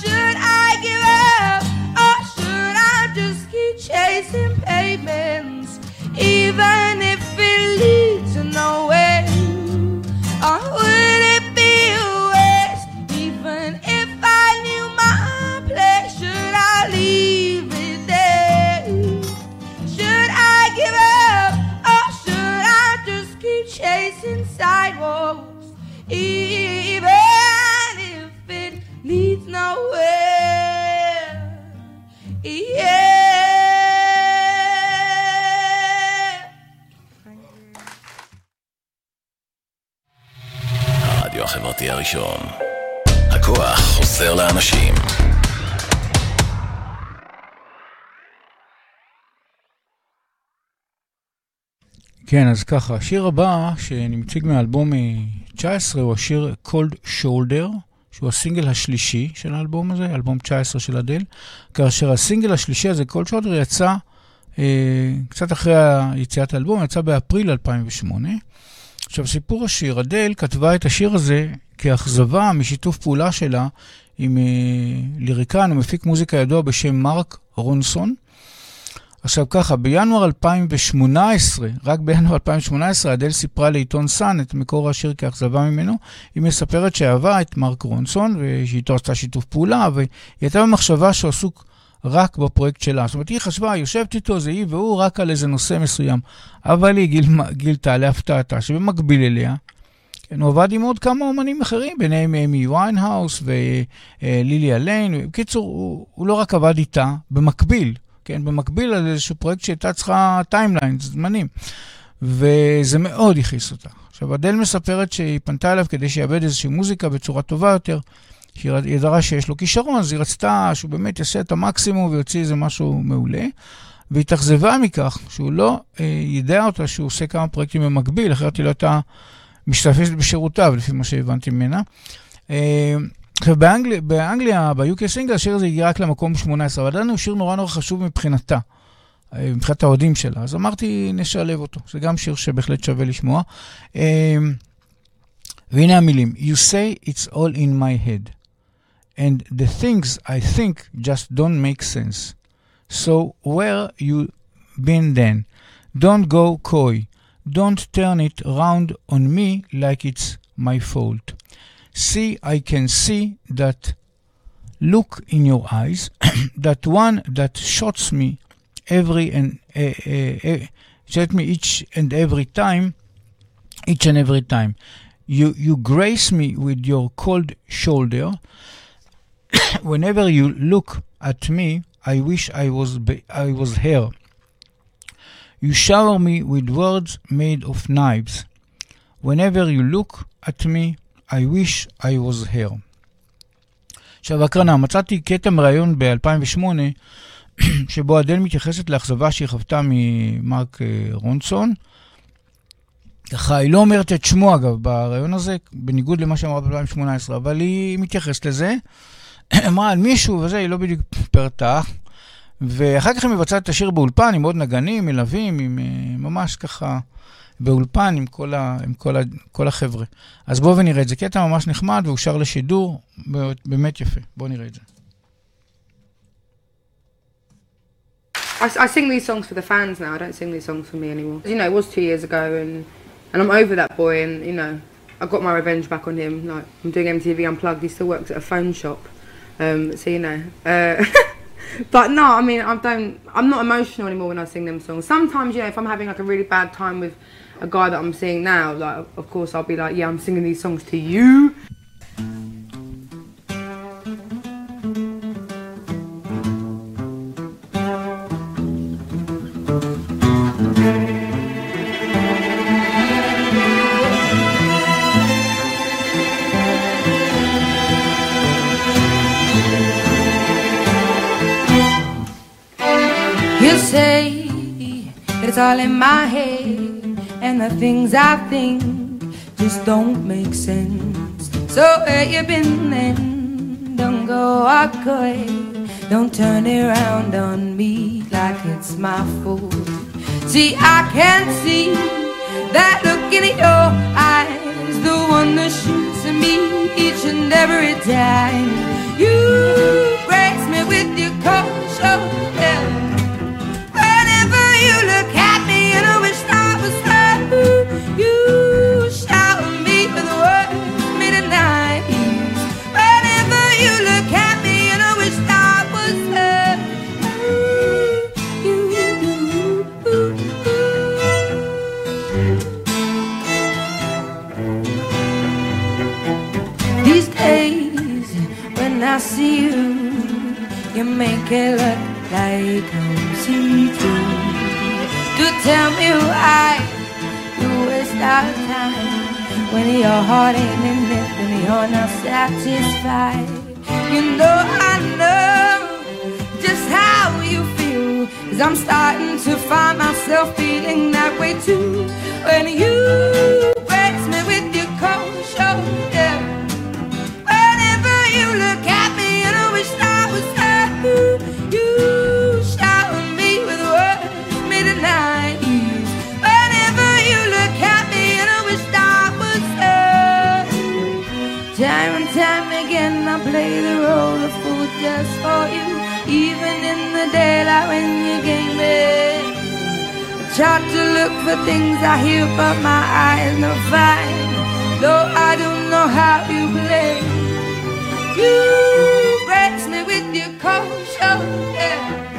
should I give up or should I just keep chasing pavements, even החברתי הראשון. הכוח חוזר לאנשים. כן, אז ככה, השיר הבא שנמציג מהאלבום 19 הוא השיר Cold Shoulder, שהוא הסינגל השלישי של האלבום הזה, אלבום 19 של אדל, כאשר הסינגל השלישי הזה, Cold Shoulder, יצא אה, קצת אחרי יציאת האלבום, יצא באפריל 2008. עכשיו, סיפור השיר, אדל כתבה את השיר הזה כאכזבה משיתוף פעולה שלה עם אה, ליריקן ומפיק מוזיקה ידוע בשם מרק רונסון. עכשיו ככה, בינואר 2018, רק בינואר 2018, אדל סיפרה לעיתון סאן את מקור השיר כאכזבה ממנו. היא מספרת שאהבה את מרק רונסון, ושאיתו עשתה שיתוף פעולה, והיא הייתה במחשבה שהוא עסוק רק בפרויקט שלה. זאת אומרת, היא חשבה, יושבת איתו, זה היא והוא, רק על איזה נושא מסוים. אבל היא גיל, גילתה להפתעתה שבמקביל אליה, כן, הוא עבד עם עוד כמה אומנים אחרים, ביניהם אמי ויינהאוס ולילי אליין. בקיצור, הוא, הוא לא רק עבד איתה, במקביל. כן, במקביל על איזשהו פרויקט שהייתה צריכה timeline, זמנים. וזה מאוד הכעיס אותה. עכשיו, אדל מספרת שהיא פנתה אליו כדי שיעבד איזושהי מוזיקה בצורה טובה יותר. שהיא ידעה שיש לו כישרון, אז היא רצתה שהוא באמת יעשה את המקסימום ויוציא איזה משהו מעולה. והתאכזבה מכך שהוא לא אה, ידע אותה שהוא עושה כמה פרויקטים במקביל, אחרת היא לא הייתה משתתפת בשירותיו, לפי מה שהבנתי ממנה. אה, עכשיו, באנגליה, באנגליה ב-UK סינגל, השיר הזה הגיע רק למקום 18, אבל עדיין הוא שיר נורא נורא חשוב מבחינתה, אה, מבחינת האוהדים שלה. אז אמרתי, נשלב אותו. זה גם שיר שבהחלט שווה לשמוע. אה, והנה המילים, You say it's all in my head, and the things I think just don't make sense. So where you been then? Don't go coy. Don't turn it round on me like it's my fault. See, I can see that look in your eyes, that one that shoots me every and uh, uh, uh, shot me each and every time, each and every time. You you grace me with your cold shoulder. Whenever you look at me, I wish I was be- I was here. You shower me with words made of knives. Whenever you look at me, I wish I was here. עכשיו הקרנה, מצאתי קטע מראיון ב-2008 שבו אדל מתייחסת לאכזבה שהיא חוותה ממרק רונסון. ככה, היא לא אומרת את שמו אגב בראיון הזה, בניגוד למה שאמרה ב-2018, אבל היא מתייחסת לזה. אמרה על מישהו וזה, היא לא בדיוק פרטה. ואחר כך היא מבצעת את השיר באולפן עם עוד נגנים, מלווים, עם ממש ככה באולפן עם כל, ה, עם כל, ה, כל החבר'ה. אז בואו ונראה את זה. קטע ממש נחמד והוא שר לשידור, באמת יפה. בואו נראה את זה. I, I sing these songs for the fans now. I don't sing these songs for me anymore. You know, it was two years ago, and and I'm over that boy. And you know, I got my revenge back on him. Like I'm doing MTV Unplugged. He still works at a phone shop. Um, so you know. Uh, but no, I mean, I don't. I'm not emotional anymore when I sing them songs. Sometimes, you know, if I'm having like a really bad time with a guy that I'm seeing now, like of course I'll be like, yeah, I'm singing these songs to you. You all in my head, and the things I think just don't make sense. So where you been then? Don't go away. Don't turn around on me like it's my fault. See, I can't see that look in your eyes, the one that shoots at me each and every time. You breaks me with your cold shoulder. You make it look like I'm see-through. To tell me why you waste our time when your heart ain't in it, when you're not satisfied. You know I know just how you feel, cause I'm starting to find myself feeling that way too. When you breaks me with your cold shoulder, play the role of fool just for you. Even in the daylight when you gave me. I try to look for things I hear, but my eyes don't find. Though I don't know how you play. You breaks me with your cold shoulder.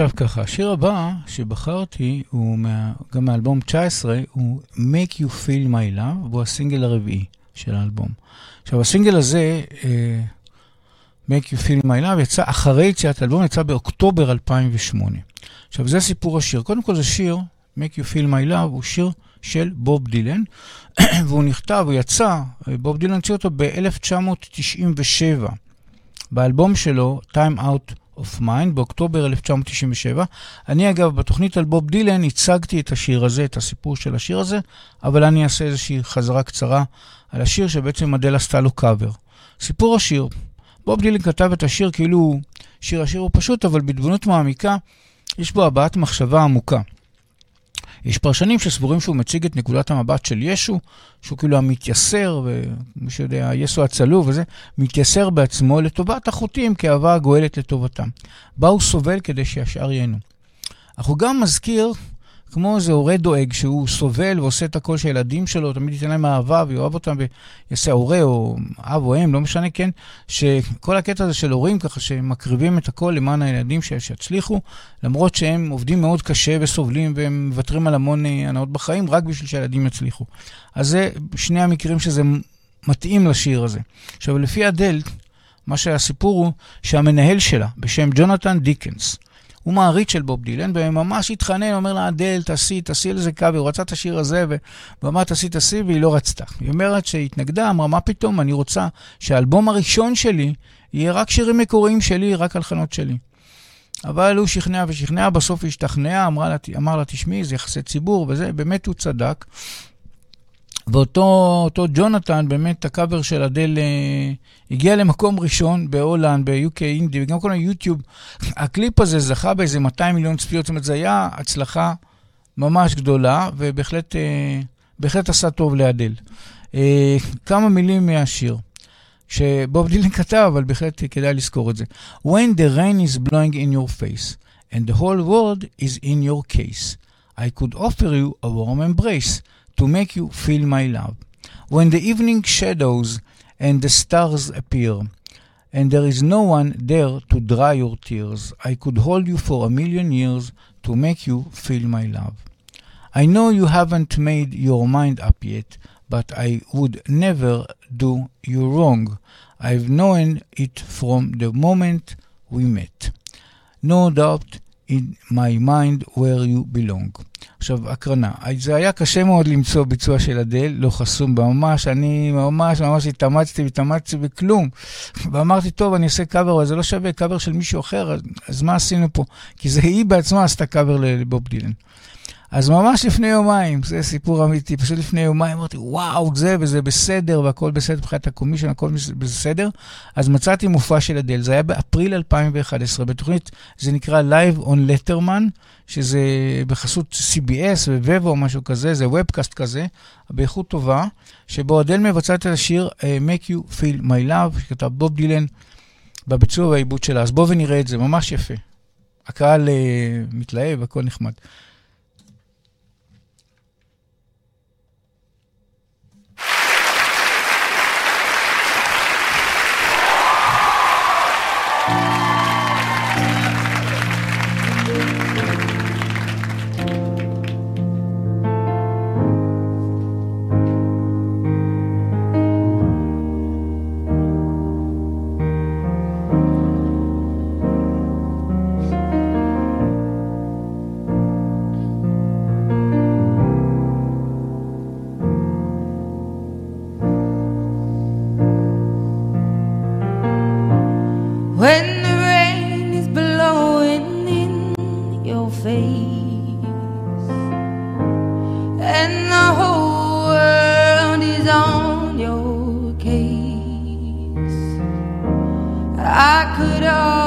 עכשיו ככה, השיר הבא שבחרתי הוא מה, גם מאלבום 19, הוא Make You Feel My Love, והוא הסינגל הרביעי של האלבום. עכשיו, הסינגל הזה, אה, Make You Feel My Love, יצא אחרי יציאת האלבום, יצא באוקטובר 2008. עכשיו, זה סיפור השיר. קודם כל זה שיר, Make You Feel My Love, הוא שיר של בוב דילן, והוא נכתב, הוא יצא, בוב דילן הוציא אותו ב-1997, באלבום שלו, Time Out of Mind, באוקטובר 1997. אני אגב, בתוכנית על בוב דילן הצגתי את השיר הזה, את הסיפור של השיר הזה, אבל אני אעשה איזושהי חזרה קצרה על השיר שבעצם אדל עשתה לו קאבר. סיפור השיר, בוב דילן כתב את השיר כאילו שיר השיר הוא פשוט, אבל בדבנות מעמיקה יש בו הבעת מחשבה עמוקה. יש פרשנים שסבורים שהוא מציג את נקודת המבט של ישו, שהוא כאילו המתייסר, ומי שיודע, יסו הצלוב וזה, מתייסר בעצמו לטובת החוטאים כאהבה הגואלת לטובתם. בה הוא סובל כדי שהשאר ייהנו. אך הוא גם מזכיר, כמו איזה הורה דואג, שהוא סובל ועושה את הכל שהילדים שלו, תמיד ייתן להם אהבה ויאהב אותם ויעשה הורה או אב או אם, לא משנה, כן, שכל הקטע הזה של הורים ככה שמקריבים את הכל למען הילדים שיצליחו, למרות שהם עובדים מאוד קשה וסובלים והם מוותרים על המון הנאות בחיים רק בשביל שהילדים יצליחו. אז זה שני המקרים שזה מתאים לשיר הזה. עכשיו, לפי אדל, מה שהסיפור הוא שהמנהל שלה, בשם ג'ונתן דיקנס, הוא מעריץ של בוב דילן, וממש התחנן, אומר לה, אדל, תעשי, תעשי לזה קאבר, הוא רצה את השיר הזה, והוא אמר, תעשי, תעשי, והיא לא רצתה. היא אומרת שהיא התנגדה, אמרה, מה פתאום, אני רוצה שהאלבום הראשון שלי יהיה רק שירים מקוריים שלי, רק הלחנות שלי. אבל הוא שכנע ושכנע, בסוף היא השתכנעה, אמר אמר לה, תשמעי, זה יחסי ציבור וזה, באמת הוא צדק. ואותו ג'ונתן, באמת הקאבר של אדל אה, הגיע למקום ראשון בהולנד, ב- UK Indie, וגם כל היוטיוב. הקליפ הזה זכה באיזה 200 מיליון צפיות, זאת אומרת, זו הייתה הצלחה ממש גדולה, ובהחלט אה, עשה טוב לאדל. אה, כמה מילים מהשיר, שבוב דילן כתב, אבל בהחלט כדאי לזכור את זה. When the rain is blowing in your face, and the whole world is on your case, I could offer you a warm embrace. To make you feel my love. When the evening shadows and the stars appear, and there is no one there to dry your tears, I could hold you for a million years to make you feel my love. I know you haven't made your mind up yet, but I would never do you wrong. I've known it from the moment we met. No doubt in my mind where you belong. עכשיו, הקרנה. זה היה קשה מאוד למצוא ביצוע של אדל, לא חסום ממש, אני ממש ממש התאמצתי והתאמצתי בכלום. ואמרתי, טוב, אני אעשה קאבר, אבל זה לא שווה קאבר של מישהו אחר, אז, אז מה עשינו פה? כי זה היא בעצמה עשתה קאבר לבוב דילן. אז ממש לפני יומיים, זה סיפור אמיתי, פשוט לפני יומיים אמרתי, וואו, זה וזה בסדר, והכל בסדר מבחינת הקומישן, הכל בסדר. אז מצאתי מופע של אדל, זה היה באפריל 2011, בתוכנית, זה נקרא Live on Letterman, שזה בחסות CBS ווובו או משהו כזה, זה ובקאסט כזה, באיכות טובה, שבו אדל מבצעת את השיר uh, Make You Feel My Love, שכתב בוב דילן, בביצוע והעיבוד שלה. אז בואו ונראה את זה, ממש יפה. הקהל uh, מתלהב, הכל נחמד. could I?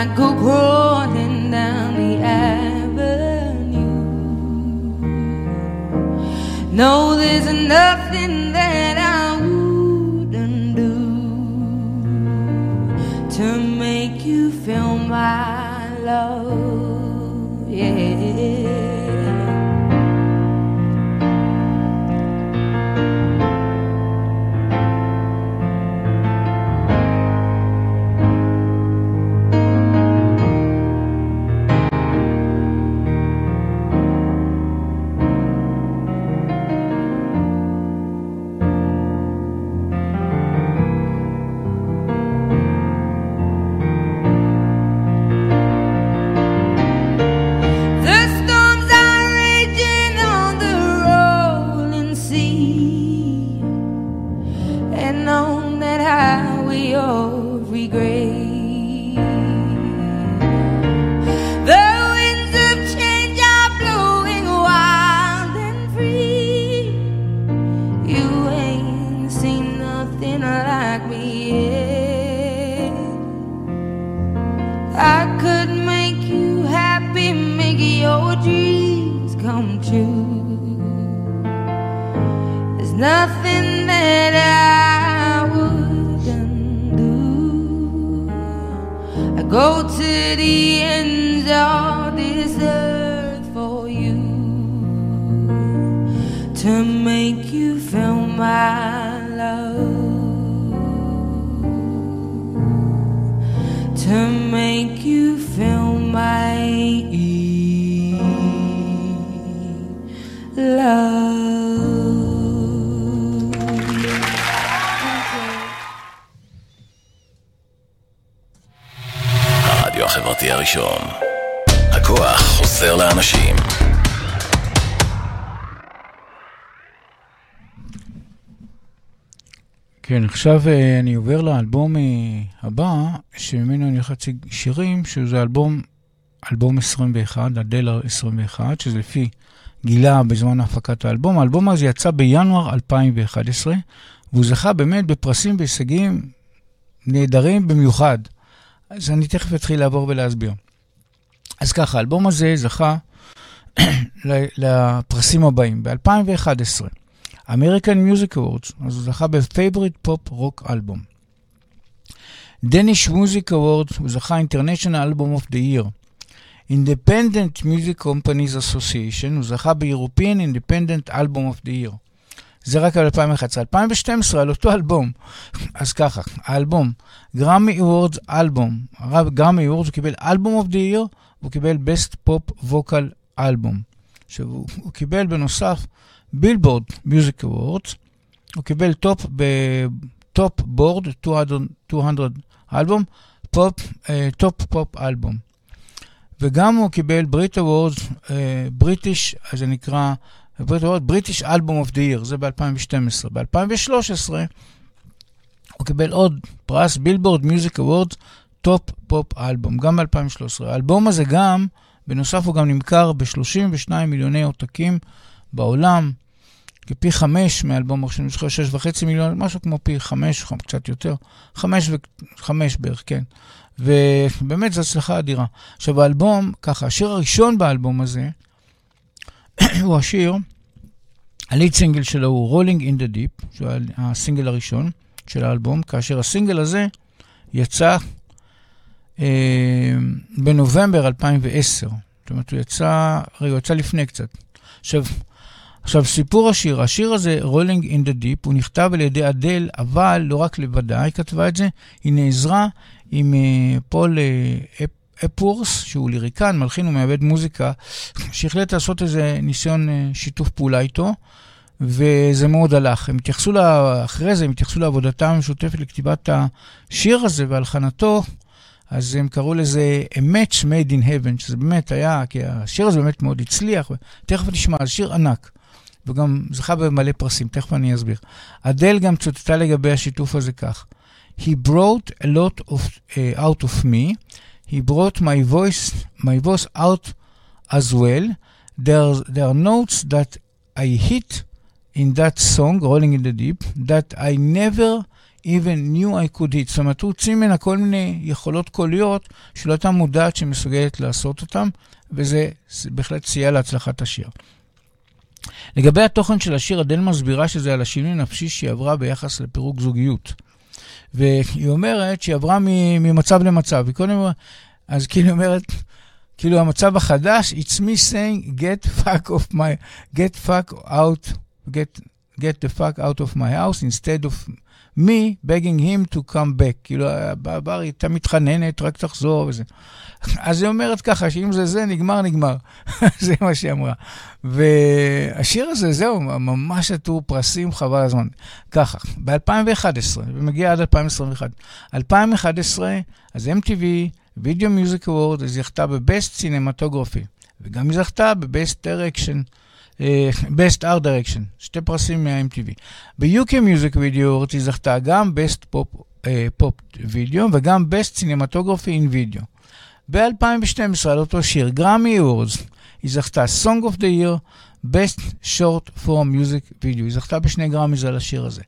I go crawling down the avenue. No, there's enough. nothing הראשון. הכוח חוזר לאנשים. כן, עכשיו אה, אני עובר לאלבום אה, הבא, שממנו אני הולך להציג שירים, שזה אלבום, אלבום 21, הדלר 21, שזה לפי גילה בזמן הפקת האלבום. האלבום הזה יצא בינואר 2011, והוא זכה באמת בפרסים והישגים נהדרים במיוחד. אז אני תכף אתחיל לעבור ולהסביר. אז ככה, האלבום הזה זכה לפרסים הבאים. ב-2011, American Music Awards, אז הוא זכה ב-Favorite Pop Rock Album. דניש Music Awards, הוא זכה International Album of the Year. Independent Music Companies Association, הוא זכה ב-European Independent Album of the Year. זה רק על 2011. 2012, על אותו אלבום. אז ככה, האלבום, Grammy Awards Album, Grammy Awards, הוא קיבל Album of the Year, והוא קיבל Best Pop Vocal Album. עכשיו, הוא, הוא קיבל בנוסף Billboard Music Awards, הוא קיבל Top ב-Top Board 200 Album, Pop, Top Pop Album. וגם הוא קיבל Brit Awards, British, זה נקרא British Album of the זה ב-2012. ב-2013 הוא קיבל עוד פרס Billboard Music Awards, Top Pop Album, גם ב-2013. האלבום הזה גם, בנוסף הוא גם נמכר ב-32 מיליוני עותקים בעולם, כפי חמש מאלבום הראשון, זוכר שש וחצי מיליון, משהו כמו פי חמש, קצת יותר, חמש וחמש בערך, כן. ובאמת זו הצלחה אדירה. עכשיו, האלבום, ככה, השיר הראשון באלבום הזה, הוא השיר, הליד סינגל שלו הוא Rolling in the Deep, שהוא הסינגל הראשון של האלבום, כאשר הסינגל הזה יצא אה, בנובמבר 2010. זאת אומרת, הוא יצא, רגע, הוא יצא לפני קצת. עכשיו, עכשיו, סיפור השיר, השיר הזה, Rolling in the Deep, הוא נכתב על ידי אדל, אבל לא רק לבדה היא כתבה את זה, היא נעזרה עם uh, פול uh, אפ, אפורס, שהוא ליריקן, מלחין ומעבד מוזיקה, שהחליט לעשות איזה ניסיון uh, שיתוף פעולה איתו, וזה מאוד הלך. הם התייחסו, לה, אחרי זה, הם התייחסו לעבודתם המשותפת לכתיבת השיר הזה והלחנתו. אז הם קראו לזה A Match Made in Heaven, שזה באמת היה, כי השיר הזה באמת מאוד הצליח, ותכף נשמע, זה שיר ענק, וגם זכה במלא פרסים, תכף אני אסביר. אדל גם צוטטה לגבי השיתוף הזה כך: He brought a lot of, uh, out of me, he brought my voice, my voice out as well. There, there are notes that I hit in that song, Rolling in the Deep, that I never even knew I could hit. זאת אומרת, הוא הוציא ממנה כל מיני יכולות קוליות שלא הייתה מודעת שהיא מסוגלת לעשות אותן, וזה בהחלט סייע להצלחת השיר. לגבי התוכן של השיר, אדל מסבירה שזה על השינוי הנפשי שהיא עברה ביחס לפירוק זוגיות. והיא אומרת שהיא עברה ממצב למצב. היא קודם, אז כאילו היא אומרת, כאילו המצב החדש, it's me saying, get fuck of my, get fuck out, get, get the fuck out of my house instead of me begging him to come back. כאילו, בעבר היא הייתה מתחננת, רק תחזור וזה. אז היא אומרת ככה, שאם זה זה, נגמר, נגמר. זה מה שהיא אמרה. והשיר הזה, זהו, ממש עטור פרסים, חבל הזמן. ככה, ב-2011, ומגיע עד 2021. 2011, אז MTV, Music Award, אז היא זכתה ב Best Cinematography, וגם היא זכתה ב Best Direction. Best Art Direction, שתי פרסים מה-MTV. ב-UK Music Video היא זכתה גם Best Pop, uh, Pop Video וגם Best Cinematography in Video. ב-2012 על אותו שיר, Grammy Awards, היא זכתה Song of the Year, Best Short Form Music Video. היא זכתה בשני Grammys על השיר הזה.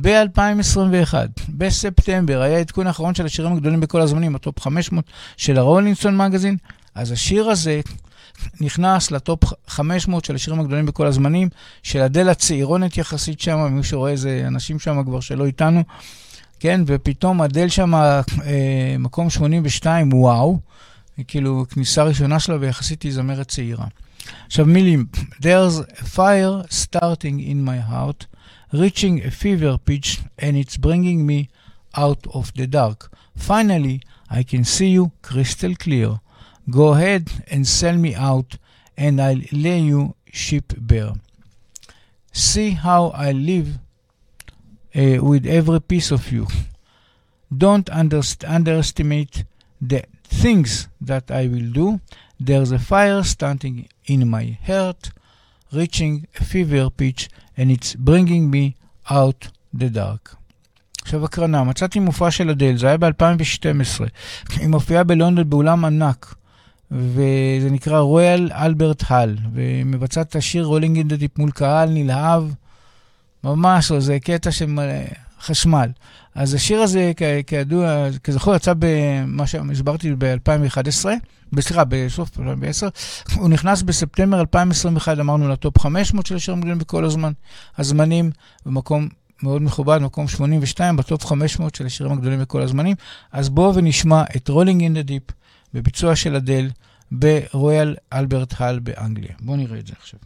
ב-2021, בספטמבר, היה עדכון האחרון של השירים הגדולים בכל הזמנים, ה Top 500 של ה Rolling Stone Magazine. אז השיר הזה נכנס ל Top 500 של השירים הגדולים בכל הזמנים, של אדל הצעירונת יחסית שם, מי שרואה איזה אנשים שם כבר שלא איתנו, כן, ופתאום אדל שם אה, מקום 82, וואו, כאילו כניסה ראשונה שלה ויחסית היא זמרת צעירה. עכשיו מילים, There's a fire starting in my heart, reaching a fever pitch, and it's bringing me out of the dark. Finally, I can see you crystal clear. Go ahead and sell me out, and I'll lay you sheep bare. See how I live uh, with every piece of you. Don't underst- underestimate the things that I will do. There's a fire starting in my heart, reaching a fever pitch, and it's bringing me out the dark. עכשיו הקרנה, מצאתי מופע של אדל, זה היה ב-2012. היא מופיעה בלונדון באולם ענק, וזה נקרא Royal Albert Hall, ומבצעת את השיר Rolling in the Deep מול קהל נלהב, ממש לא, זה קטע של חשמל. אז השיר הזה, כידוע, כזכור, יצא במה שהסברתי ב-2011, סליחה, בסוף 2010, הוא נכנס בספטמבר 2021, אמרנו, ל Top 500 של השירים הגדולים בכל הזמן, הזמנים, במקום מאוד מכובד, מקום 82 ב Top 500 של השירים הגדולים בכל הזמנים. אז בואו ונשמע את Rolling in Deep בביצוע של אדל ברויאל אלברט הל באנגליה. בואו נראה את זה עכשיו.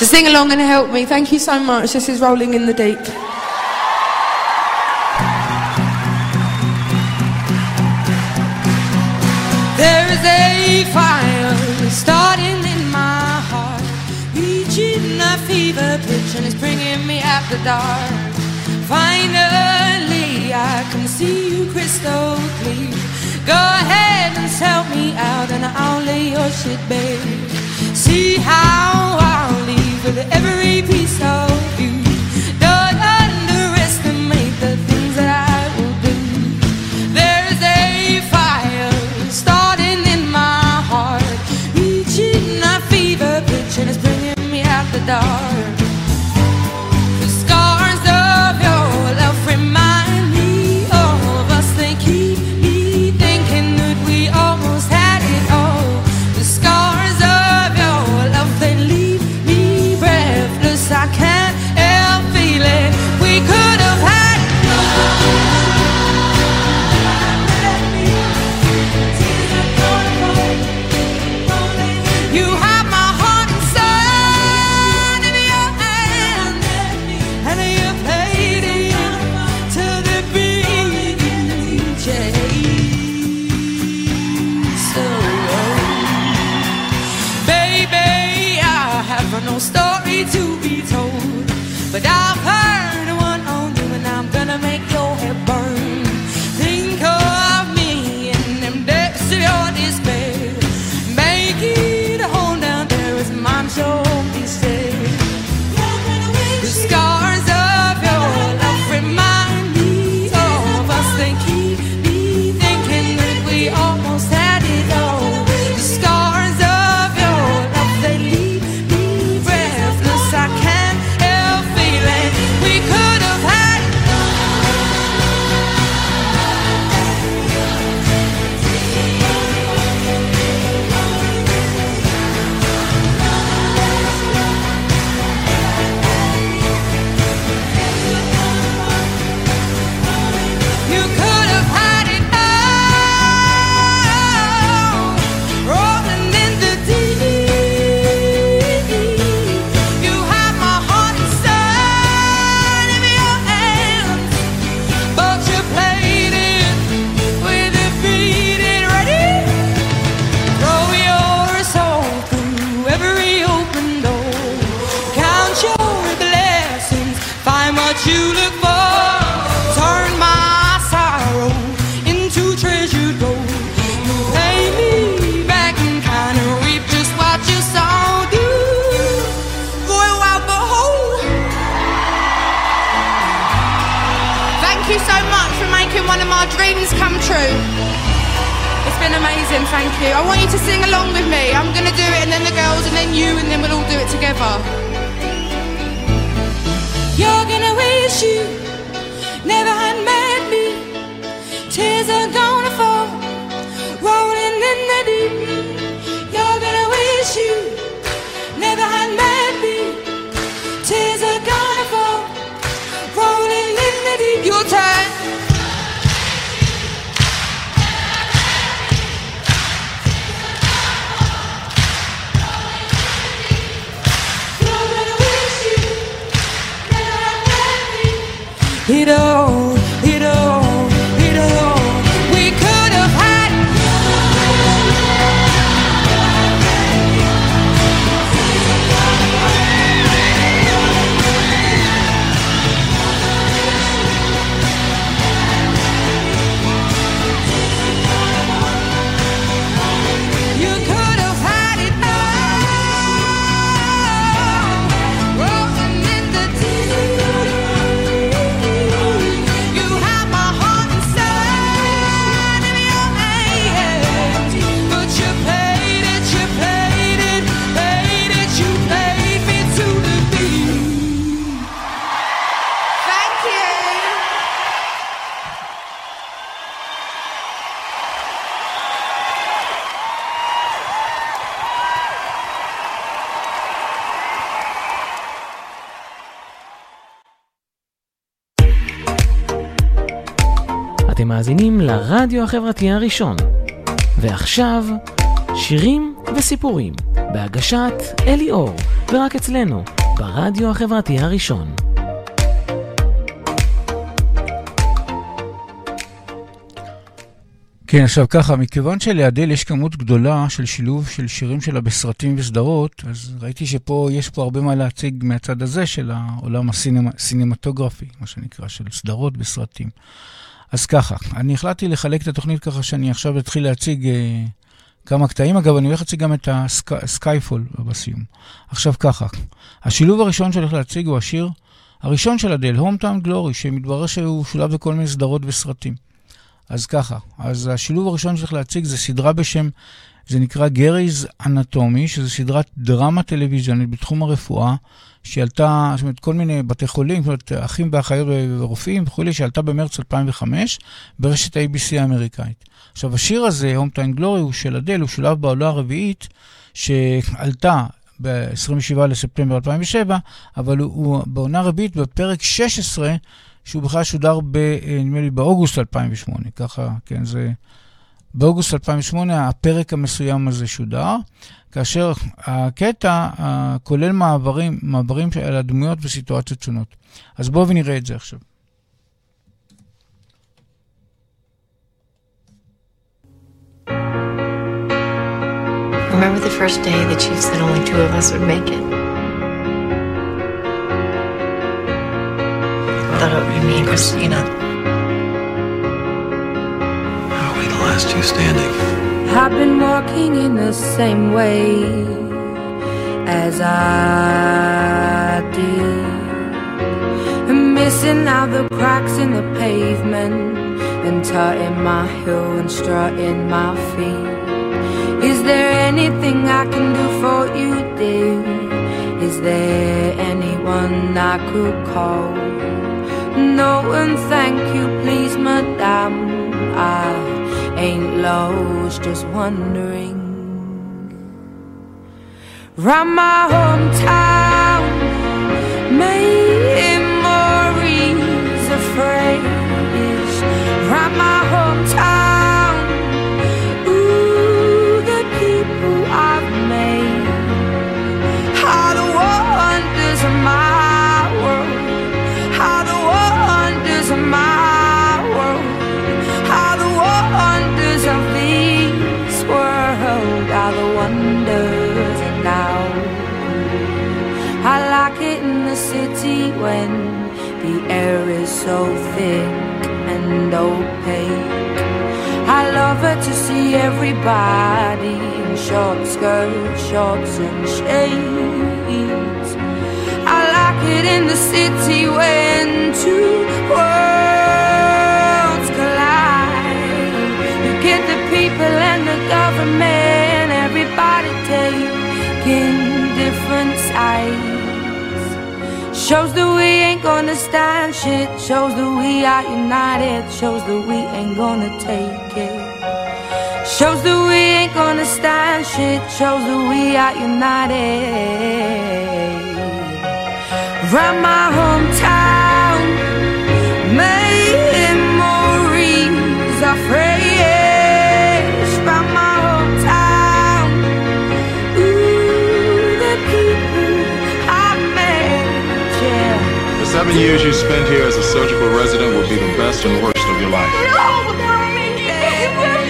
To sing along and help me, thank you so much. This is Rolling in the Deep. There is a fire starting in my heart, reaching a fever pitch, and it's bringing me out the dark. Finally, I can see you crystal clear. Go ahead and sell me out, and I'll lay your shit bare. See how I'll leave with every piece of you. Don't underestimate the things that I will do. There's a fire starting in my heart, reaching a fever pitch, and it's bringing me out the dark. forever. אתם מאזינים לרדיו החברתי הראשון. ועכשיו, שירים וסיפורים, בהגשת אלי אור, ורק אצלנו, ברדיו החברתי הראשון. כן, עכשיו ככה, מכיוון שלאדל יש כמות גדולה של שילוב של שירים שלה בסרטים וסדרות, אז ראיתי שפה, יש פה הרבה מה להציג מהצד הזה של העולם הסינמטוגרפי, מה שנקרא, של סדרות בסרטים. אז ככה, אני החלטתי לחלק את התוכנית ככה שאני עכשיו אתחיל להציג אה, כמה קטעים. אגב, אני הולך להציג גם את ה Skyfall בסיום. עכשיו ככה, השילוב הראשון שאני הולך להציג הוא השיר הראשון של אדל, Hometown Glory, שמתברר שהוא שולב בכל מיני סדרות וסרטים. אז ככה, אז השילוב הראשון שצריך להציג זה סדרה בשם, זה נקרא Grey's Anatomy, שזה סדרת דרמה טלוויזיונית בתחום הרפואה, שעלתה, זאת אומרת, כל מיני בתי חולים, זאת אומרת, אחים ואחיות ורופאים וכולי, שעלתה במרץ 2005 ברשת ABC האמריקאית. עכשיו, השיר הזה, Home Time Glory, הוא של אדל, הוא שולב בעולה הרביעית, שעלתה ב-27 לספטמבר 2007, אבל הוא, הוא בעונה רביעית בפרק 16, שהוא בכלל שודר, ב, נדמה לי, באוגוסט 2008. ככה, כן, זה... באוגוסט 2008 הפרק המסוים הזה שודר, כאשר הקטע כולל מעברים, מעברים על הדמויות וסיטואציות שונות. אז בואו ונראה את זה עכשיו. Remember the first day the chief said only two of us would make it? I thought it would be me and Christina. Are we the last two standing? I've been walking in the same way as I did. Missing out the cracks in the pavement and tutting my heel and strutting my feet. Is there anything I can do for you, dear? Is there anyone I could call? No, and thank you, please, madame. I ain't lost, just wondering. Round my hometown, memories so thick and opaque. I love it to see everybody in short skirts, shorts, and shades. I like it in the city when two worlds collide. You get the people and the government, everybody taking different sides. Shows that we ain't gonna stand shit. Shows that we are united. Shows that we ain't gonna take it. Shows that we ain't gonna stand shit. Shows that we are united. Round my hometown, 10 years you spend here as a surgical resident will be the best and worst of your life. No!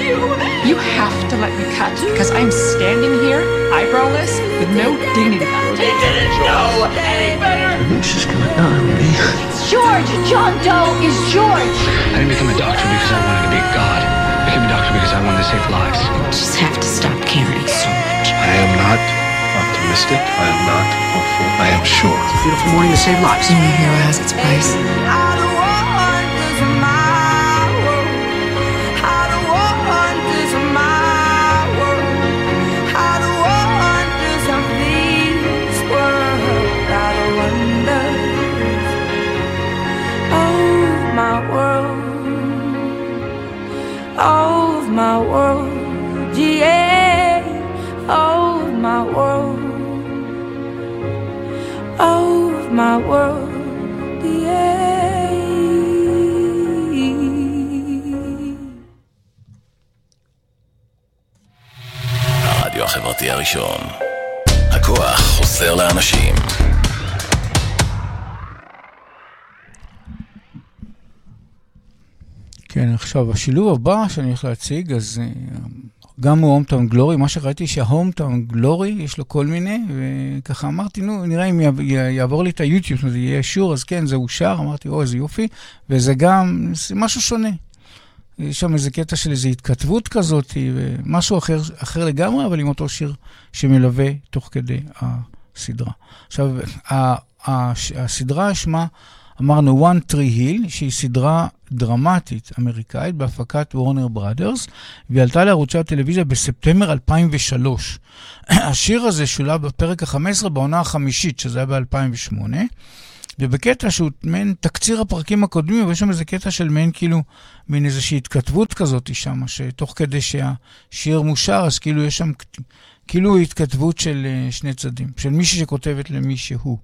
You. you have to let me cut because I'm standing here, eyebrowless, with no dignity. He didn't know any better. She's gonna on me. It's George. John Doe is George. I didn't become a doctor because I wanted to be a god. I became a doctor because I wanted to save lives. You just have to stop caring so much. I am not optimistic. I am not hopeful. I am sure. It's a beautiful morning to save lives. Being a hero has its price. my world yeah. הרדיו החברתי הראשון. הכוח חוזר לאנשים. כן, עכשיו, השילוב הבא שאני הולך להציג, אז אה, גם הוא הומטאון גלורי, מה שראיתי שההומטאון גלורי, יש לו כל מיני, וככה אמרתי, נו, נראה אם יעב- יעבור לי את היוטיוב, זאת אומרת, יהיה שור, אז כן, זה אושר, אמרתי, או, איזה יופי, וזה גם, זה משהו שונה. יש שם איזה קטע של איזו התכתבות כזאת, ומשהו אחר, אחר לגמרי, אבל עם אותו שיר שמלווה תוך כדי הסדרה. עכשיו, הסדרה שמה, אמרנו One Tree Hill, שהיא סדרה דרמטית אמריקאית בהפקת וורנר בראדרס, והיא עלתה לערוצי הטלוויזיה בספטמבר 2003. השיר הזה שולב בפרק ה-15 בעונה החמישית, שזה היה ב-2008. ובקטע שהוא מעין תקציר הפרקים הקודמים, ויש שם איזה קטע של מעין כאילו, מין איזושהי התכתבות כזאת שם, שתוך כדי שהשיר מושר, אז כאילו יש שם, כאילו התכתבות של אה, שני צדדים, של מישהי שכותבת למישהו.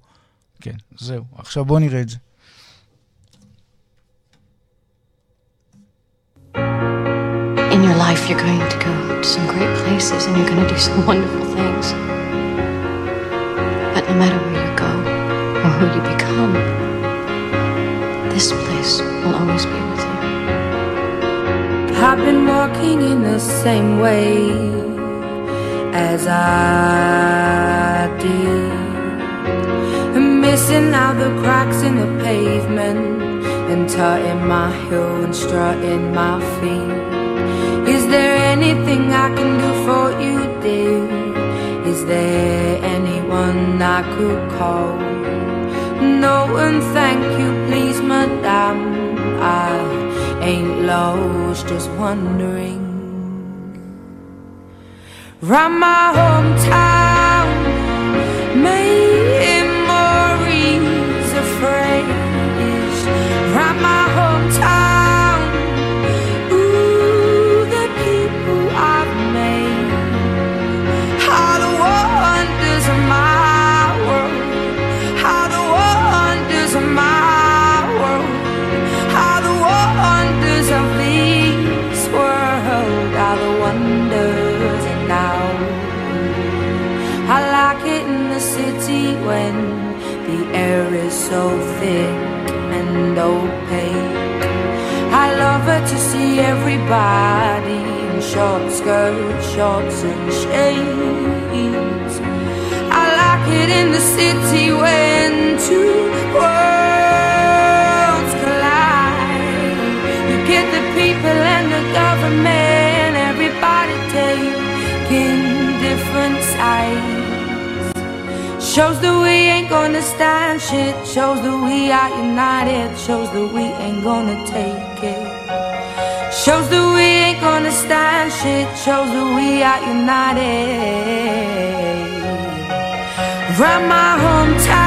כן, זהו. עכשיו בואו נראה את זה. In your life, you're going to go to some great places and you're going to do some wonderful things. But no matter where you go or who you become, this place will always be with you. I've been walking in the same way as I did. And missing out the cracks in the pavement and tutting my heel and strutting my feet. Anything I can do for you, dear? Is there anyone I could call? No, and thank you, please, madame. I ain't lost, just wondering. Round my hometown, memories the air is so thick and opaque. I love it to see everybody in short skirts, shorts, and shades. I like it in the city when two worlds collide. You get the people and the government, everybody taking different sides. Shows that we ain't gonna stand shit. Shows that we are united. Shows that we ain't gonna take it. Shows that we ain't gonna stand shit. Shows that we are united. Round my hometown,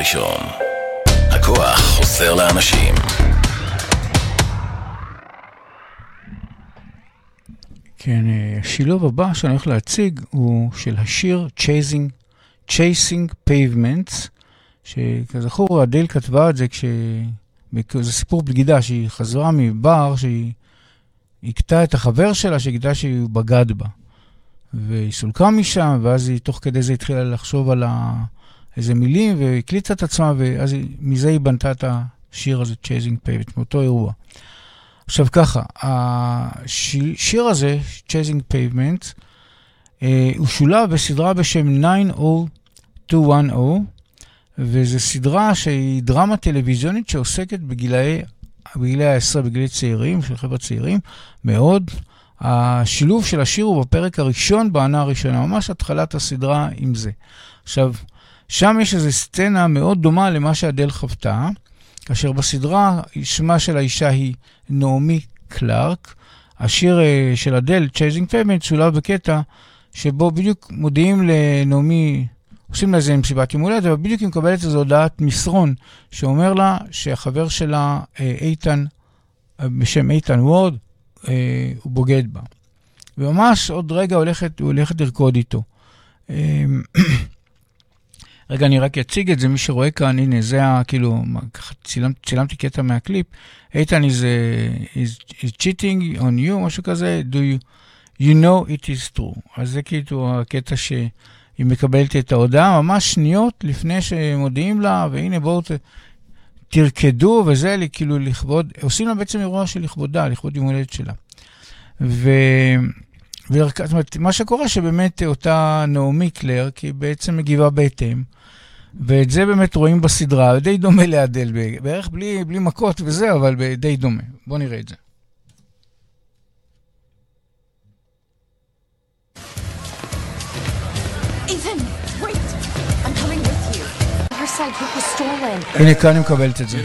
הראשון. הכוח חוזר לאנשים. כן, אה, השילוב הבא שאני הולך להציג הוא של השיר Chasing, Chasing Pavements שכזכור, אדל כתבה את זה כש... זה סיפור בגידה, שהיא חזרה מבר, שהיא הכתה את החבר שלה, שגידה שהיא בגד בה. והיא סולקה משם, ואז היא תוך כדי זה התחילה לחשוב על ה... איזה מילים, והקליטה את עצמה, ואז מזה היא בנתה את השיר הזה, Chasing Pavement, מאותו אירוע. עכשיו ככה, השיר הזה, Chasing Pavement, אה, הוא שולב בסדרה בשם 90-210, וזו סדרה שהיא דרמה טלוויזיונית שעוסקת בגילאי, בגילאי העשרה, בגילאי צעירים, של חבר'ה צעירים, מאוד. השילוב של השיר הוא בפרק הראשון, בעונה הראשונה, ממש התחלת הסדרה עם זה. עכשיו, שם יש איזו סצנה מאוד דומה למה שאדל חוותה, כאשר בסדרה שמה של האישה היא נעמי קלארק. השיר uh, של אדל, Chasing Payment, שולב בקטע שבו בדיוק מודיעים לנעמי, עושים לה איזה מסיבת יום הולדת, אבל בדיוק היא מקבלת איזו הודעת מסרון שאומר לה שהחבר שלה, uh, איתן, uh, בשם איתן וורד, uh, הוא בוגד בה. וממש עוד רגע הולכת, הוא הולכת לרקוד איתו. רגע, אני רק אציג את זה, מי שרואה כאן, הנה, זה ה... כאילו, צילמת, צילמתי קטע מהקליפ. איתן is, uh, is, is cheating on you, משהו כזה, do you, you know it is true. אז זה כאילו הקטע שהיא מקבלת את ההודעה ממש שניות לפני שמודיעים לה, והנה בואו ת, תרקדו, וזה כאילו לכבוד, עושים לה בעצם אירוע של לכבודה, לכבוד יום הולדת שלה. ו... זאת אומרת, מה שקורה שבאמת אותה נעמי קלר, כי היא בעצם מגיבה בהתאם, ואת זה באמת רואים בסדרה, די דומה לאדל, בערך בלי, בלי מכות וזה, אבל די דומה. בואו נראה את זה. הנה, כאן היא מקבלת את זה.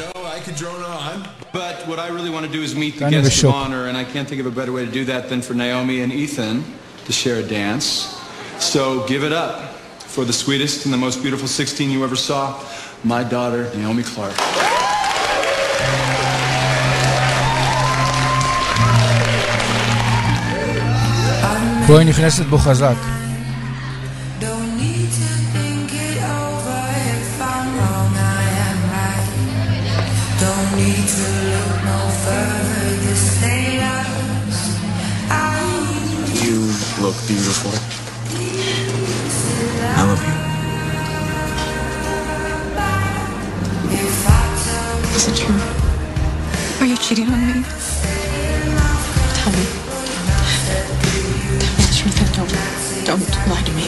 But what I really want to do is meet the guests of honor, and I can't think of a better way to do that than for Naomi and Ethan to share a dance. So give it up for the sweetest and the most beautiful 16 you ever saw, my daughter, Naomi Clark. בואי נכנסת בו חזק. You look beautiful. Is it true? Are you cheating on me? Tell me. Tell me the truth and don't, don't lie to me.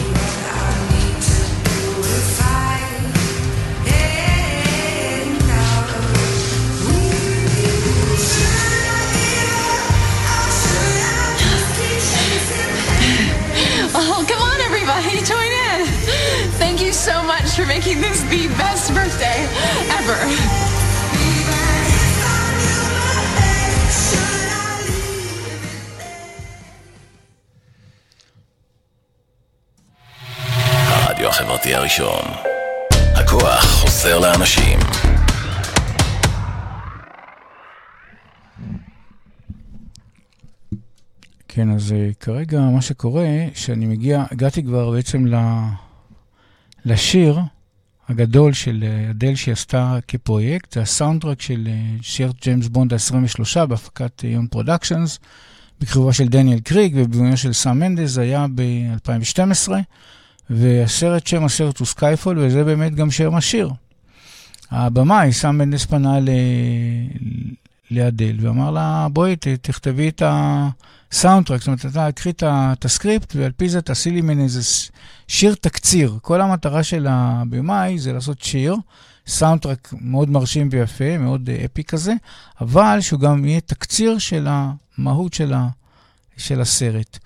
Oh, come on, everybody, join in. Thank you so much for making this the best birthday ever. החברתי הראשון. הכוח חוזר לאנשים. כן, אז כרגע מה שקורה, שאני מגיע, הגעתי כבר בעצם ל... לשיר הגדול של אה, אדל שהיא עשתה כפרויקט, זה ה soundtrack של שיר ג'יימס בונד ה-23 בהפקת Eon Productions, בכיכובו של דניאל קרייג ובבימויו של סאם מנדס, זה היה ב-2012, והסרט, שם הסרט הוא Skyfall, וזה באמת גם שם השיר. הבמאי, סאם מנדס פנה ל... לאדל ואמר לה, בואי תכתבי את הסאונדטרק, זאת אומרת, אתה קחי את הסקריפט ועל פי זה תעשי לי ממני איזה שיר תקציר. כל המטרה של הבמאי זה לעשות שיר, סאונדטרק מאוד מרשים ויפה, מאוד אפי כזה, אבל שהוא גם יהיה תקציר של המהות של, ה, של הסרט.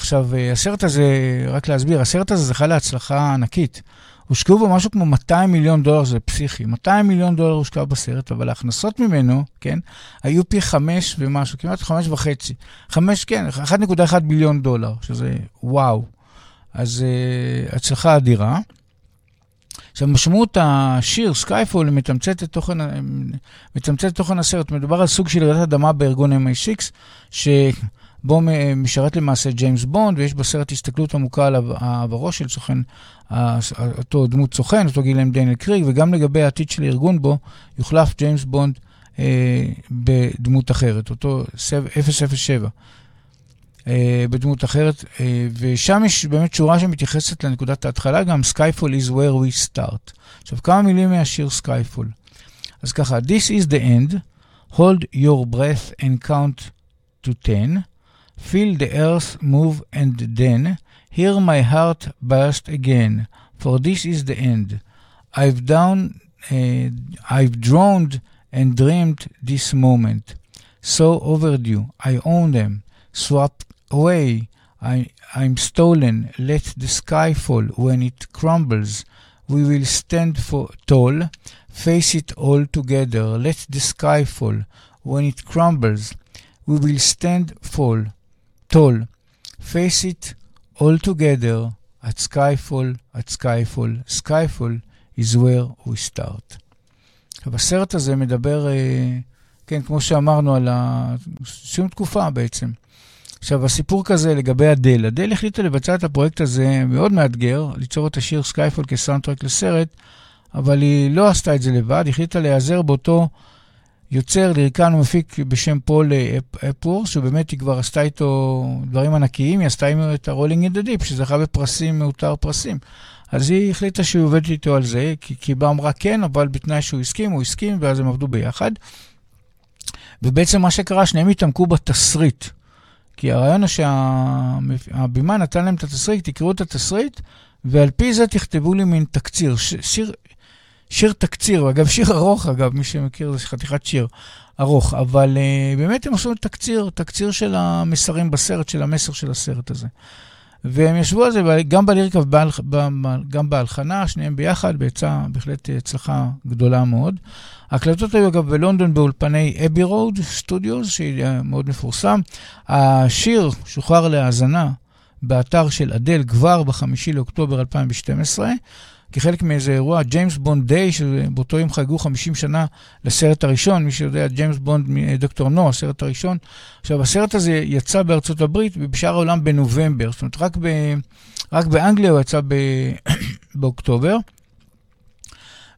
עכשיו, הסרט הזה, רק להסביר, הסרט הזה זכה להצלחה ענקית. הושקעו בו משהו כמו 200 מיליון דולר, זה פסיכי. 200 מיליון דולר הושקע בסרט, אבל ההכנסות ממנו, כן, היו פי חמש ומשהו, כמעט חמש וחצי. חמש, כן, 1.1 ביליון דולר, שזה וואו. אז uh, הצלחה אדירה. עכשיו, משמעות השיר, Skyfall, מתמצת את תוכן, מתמצת את תוכן הסרט. מדובר על סוג של רעידת אדמה בארגון MI6, ש... בו משרת למעשה ג'יימס בונד, ויש בסרט הסתכלות עמוקה על עברו של סוכן, אותו דמות סוכן, אותו גילם דניאל קרייג, וגם לגבי העתיד של הארגון בו, יוחלף ג'יימס בונד אה, בדמות אחרת, אותו 007. אה, בדמות אחרת, אה, ושם יש באמת שורה שמתייחסת לנקודת ההתחלה, גם Skyfall is where we start. עכשיו, כמה מילים מהשיר Skyfall. אז ככה, This is the end, hold your breath and count to 10, feel the earth move and then, hear my heart burst again, for this is the end. I've down, uh, I've drowned and dreamed this moment. So overdue, I own them, swapped away. I, I'm stolen. Let the sky fall. When it crumbles, we will stand for tall. Face it all together. Let the sky fall. When it crumbles, we will stand fall, tall. Face it all together. At skyfall, at skyfall, skyfall is where we start. עכשיו, הסרט הזה מדבר, כן, כמו שאמרנו, על סיום תקופה בעצם. עכשיו, הסיפור כזה לגבי אדל. אדל החליטה לבצע את הפרויקט הזה מאוד מאתגר, ליצור את השיר Skyfall כ soundtrack לסרט, אבל היא לא עשתה את זה לבד, החליטה להיעזר באותו יוצר, ליריקן ומפיק בשם פול אפוורת', שבאמת היא כבר עשתה איתו דברים ענקיים, היא עשתה איתו את ה Rolling in the Deep, שזכה בפרסים, מעוטר פרסים. אז היא החליטה שהיא עובדת איתו על זה, כי, כי בה אמרה כן, אבל בתנאי שהוא הסכים, הוא הסכים, ואז הם עבדו ביחד. ובעצם מה שקרה, שניהם התעמקו בתסריט. כי הרעיון הוא שהבמאי נתן להם את התסריט, תקראו את התסריט, ועל פי זה תכתבו לי מין תקציר, ש, שיר, שיר תקציר, אגב, שיר ארוך, אגב, מי שמכיר, זה חתיכת שיר ארוך, אבל uh, באמת הם עשו תקציר, תקציר של המסרים בסרט, של המסר של הסרט הזה. והם ישבו על זה גם בליריקה וגם בהלחנה, שניהם ביחד, בעצה בהחלט הצלחה גדולה מאוד. ההקלטות היו אגב בלונדון באולפני אבי רוד סטודיוס, שמאוד מפורסם. השיר שוחרר להאזנה באתר של אדל כבר בחמישי לאוקטובר 2012. כחלק מאיזה אירוע, ג'יימס בונד דיי, שבאותו יום חגגו 50 שנה לסרט הראשון, מי שיודע, ג'יימס בונד מדוקטור נו, הסרט הראשון. עכשיו, הסרט הזה יצא בארצות הברית ובשאר העולם בנובמבר, זאת אומרת, רק, ב, רק באנגליה הוא יצא ב, באוקטובר.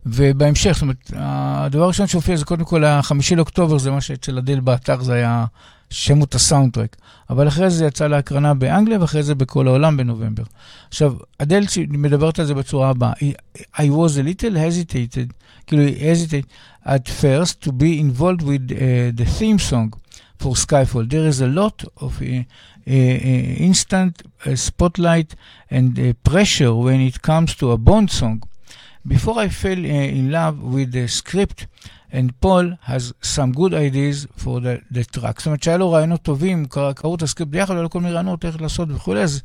ובהמשך, זאת אומרת, הדבר הראשון שהופיע זה קודם כל החמישי לאוקטובר, זה מה שאצל אדל באתר, זה היה שמות הסאונדטרק. אבל אחרי זה יצא להקרנה באנגליה, ואחרי זה בכל העולם בנובמבר. עכשיו, אדל מדברת על זה בצורה הבאה. I was a little hesitated, כאילו, hesitate at first to be involved with uh, the theme song for Skyfall. There is a lot of uh, uh, instant uh, spotlight and uh, pressure when it comes to a Bond song. Before I fell uh, in love with the script, and Paul has some good ideas for the, the track. זאת אומרת שהיה לו רעיונות טובים, קראו את הסקריפט ביחד, היו לו כל מיני רעיונות איך לעשות וכולי, אז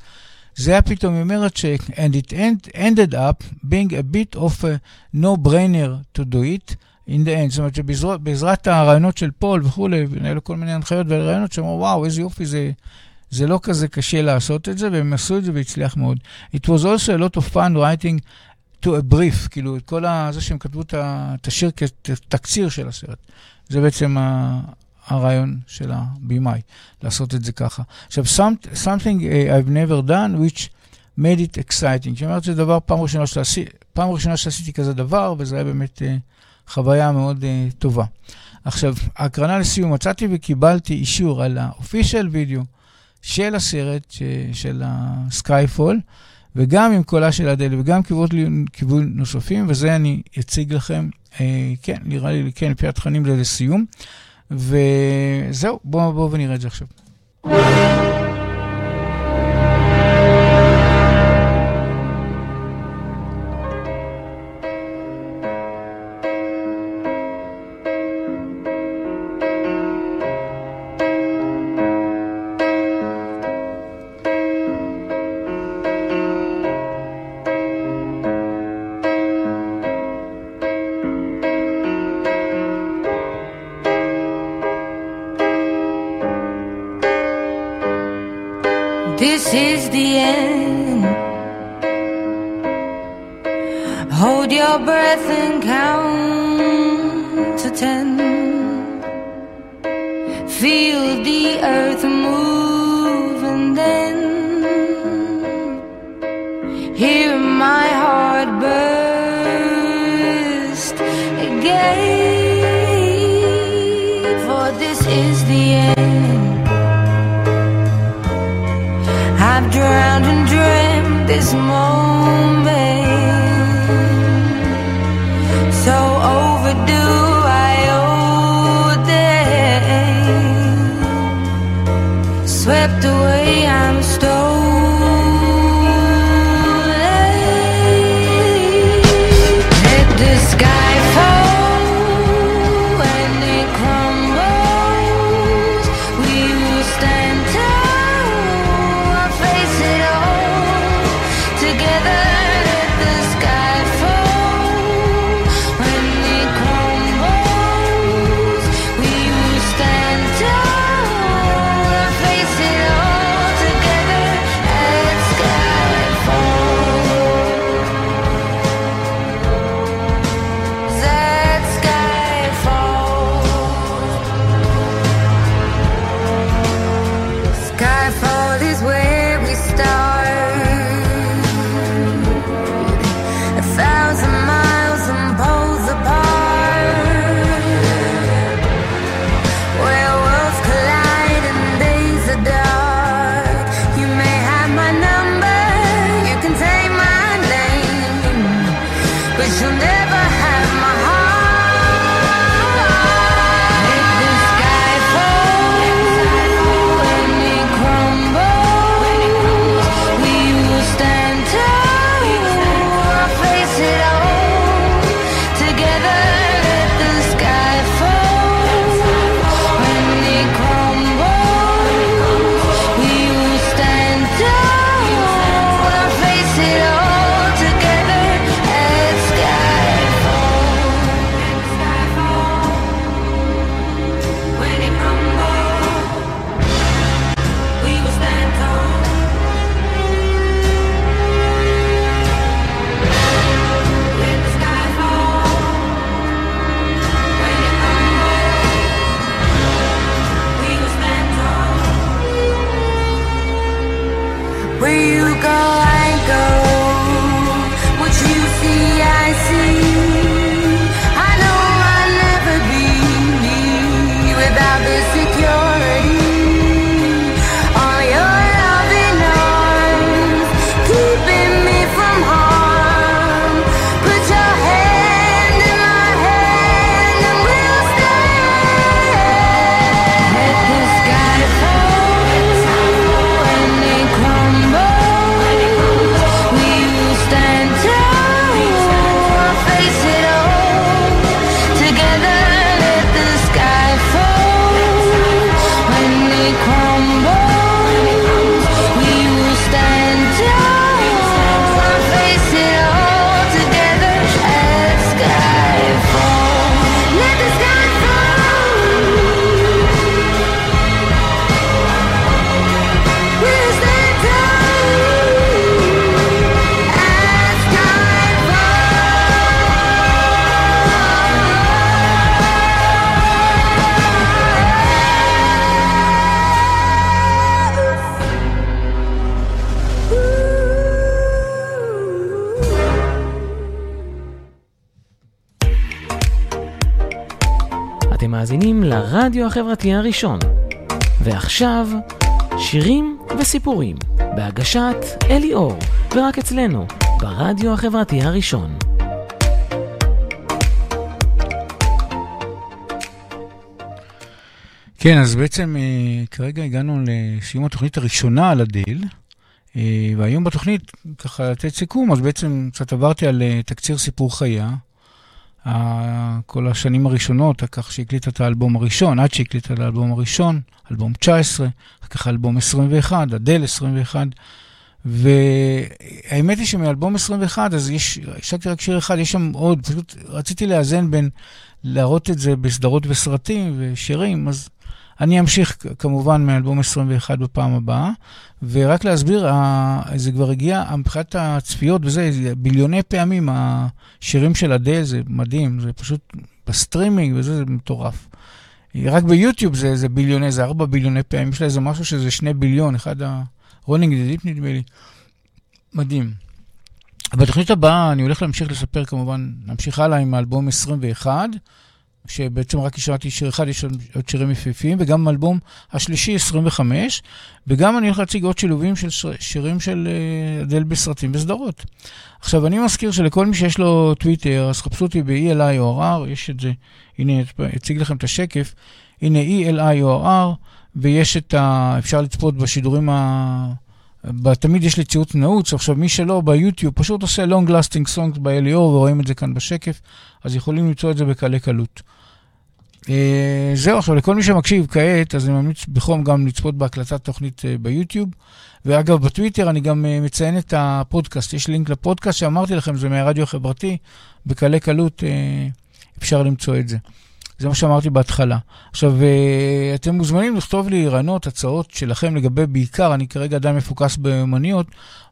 זה היה פתאום, היא אומרת ש... And it end, ended up being a bit of a no-brainer to do it in the end. זאת אומרת שבעזרת הרעיונות של פול וכולי, היו לו כל מיני הנחיות ורעיונות שאמרו, וואו, איזה יופי זה... זה לא כזה קשה לעשות את זה, והם עשו את זה והצליח מאוד. It was also a lot of fun writing to a brief, כאילו, את כל ה... זה שהם כתבו את השיר כתקציר של הסרט. זה בעצם ה... הרעיון של הבימאי, לעשות את זה ככה. עכשיו, some, something uh, I've never done, which made it exciting. זאת אומרת, זה דבר פעם ראשונה, שעשי, פעם ראשונה שעשיתי כזה דבר, וזה היה באמת uh, חוויה מאוד uh, טובה. עכשיו, ההקרנה לסיום, מצאתי וקיבלתי אישור על ה-official video של הסרט, ש, של ה-Skyfall, וגם עם קולה של אדל, וגם כיוון נוספים, וזה אני אציג לכם, אה, כן, נראה לי, כן, לפי התכנים לסיום. וזהו, בואו בוא ונראה את זה עכשיו. לרדיו החברתי הראשון. ועכשיו, שירים וסיפורים, בהגשת אלי אור, ורק אצלנו, ברדיו החברתי הראשון. כן, אז בעצם אה, כרגע הגענו לסיום התוכנית הראשונה על הדל, אה, והיום בתוכנית, ככה לתת סיכום, אז בעצם קצת עברתי על אה, תקציר סיפור חיה. כל השנים הראשונות, כך שהקליטה את האלבום הראשון, עד שהקליטה את האלבום הראשון, אלבום 19, אחר כך אלבום 21, אדל 21, והאמת היא שמאלבום 21, אז יש, השקתי רק שיר אחד, יש שם עוד, פשוט רציתי לאזן בין להראות את זה בסדרות וסרטים ושירים, אז אני אמשיך כמובן מאלבום 21 בפעם הבאה, ורק להסביר, זה כבר הגיע, מבחינת הצפיות וזה, זה ביליוני פעמים השירים של אדל, זה מדהים, זה פשוט בסטרימינג וזה, זה מטורף. רק ביוטיוב זה, זה ביליוני, זה ארבע ביליוני פעמים, יש לה איזה משהו שזה שני ביליון, אחד ה... Rolling Deep נדמה לי. מדהים. בתוכנית הבאה אני הולך להמשיך לספר כמובן, להמשיך הלאה עם האלבום 21, שבעצם רק השארתי שיר אחד, יש עוד שירים יפהפיים, וגם אלבום השלישי, 25, וגם אני הולך להציג עוד שילובים של שירים של אה, אדל בסרטים וסדרות. עכשיו, אני מזכיר שלכל מי שיש לו טוויטר, אז חפשו אותי ב-ELI או RR, יש את זה, הנה, אציג לכם את השקף, הנה ELI או RR, ויש את ה... אפשר לצפות בשידורים ה... תמיד יש לי ציוץ נעוץ, עכשיו מי שלא ביוטיוב פשוט עושה long lasting songs ב-LEO ורואים את זה כאן בשקף, אז יכולים למצוא את זה בקלי קלות. Uh, זהו, עכשיו לכל מי שמקשיב כעת, אז אני ממליץ בחום גם לצפות בהקלטת תוכנית uh, ביוטיוב. ואגב, בטוויטר אני גם uh, מציין את הפודקאסט, יש לינק לפודקאסט שאמרתי לכם, זה מהרדיו החברתי, בקלי קלות אפשר למצוא את זה. זה מה שאמרתי בהתחלה. עכשיו, אה, אתם מוזמנים לכתוב לי רעיונות, הצעות שלכם לגבי בעיקר, אני כרגע עדיין מפוקס באומניות,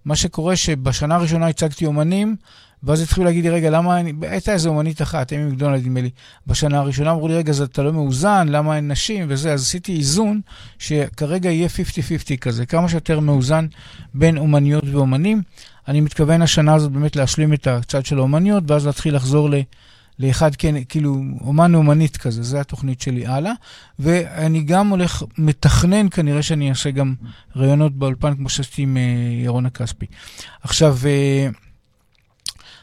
מה שקורה שבשנה הראשונה הצגתי אומנים, ואז התחילו להגיד לי, רגע, למה אני... הייתה איזו אומנית אחת, אמי מקדונלד, נדמה לי, בשנה הראשונה, אמרו לי, רגע, זה אתה לא מאוזן, למה אין נשים וזה, אז עשיתי איזון שכרגע יהיה 50-50 כזה, כמה שיותר מאוזן בין אומניות ואומנים. אני מתכוון השנה הזאת באמת להשלים את הצד של האומניות, ואז להתחיל לחזור ל... לאחד, כן, כאילו, אומן אומנית כזה, זו התוכנית שלי הלאה. ואני גם הולך, מתכנן, כנראה שאני אעשה גם ראיונות באולפן, כמו שעשיתי עם uh, ירון הכספי. עכשיו, uh,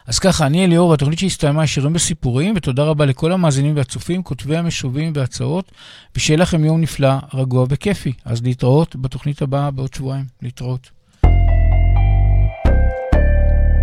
אז ככה, אני אליאור, התוכנית שהסתיימה שירים וסיפורים, ותודה רבה לכל המאזינים והצופים, כותבי המשובים והצעות, ושיהיה לכם יום נפלא, רגוע וכיפי. אז להתראות בתוכנית הבאה בעוד שבועיים. להתראות.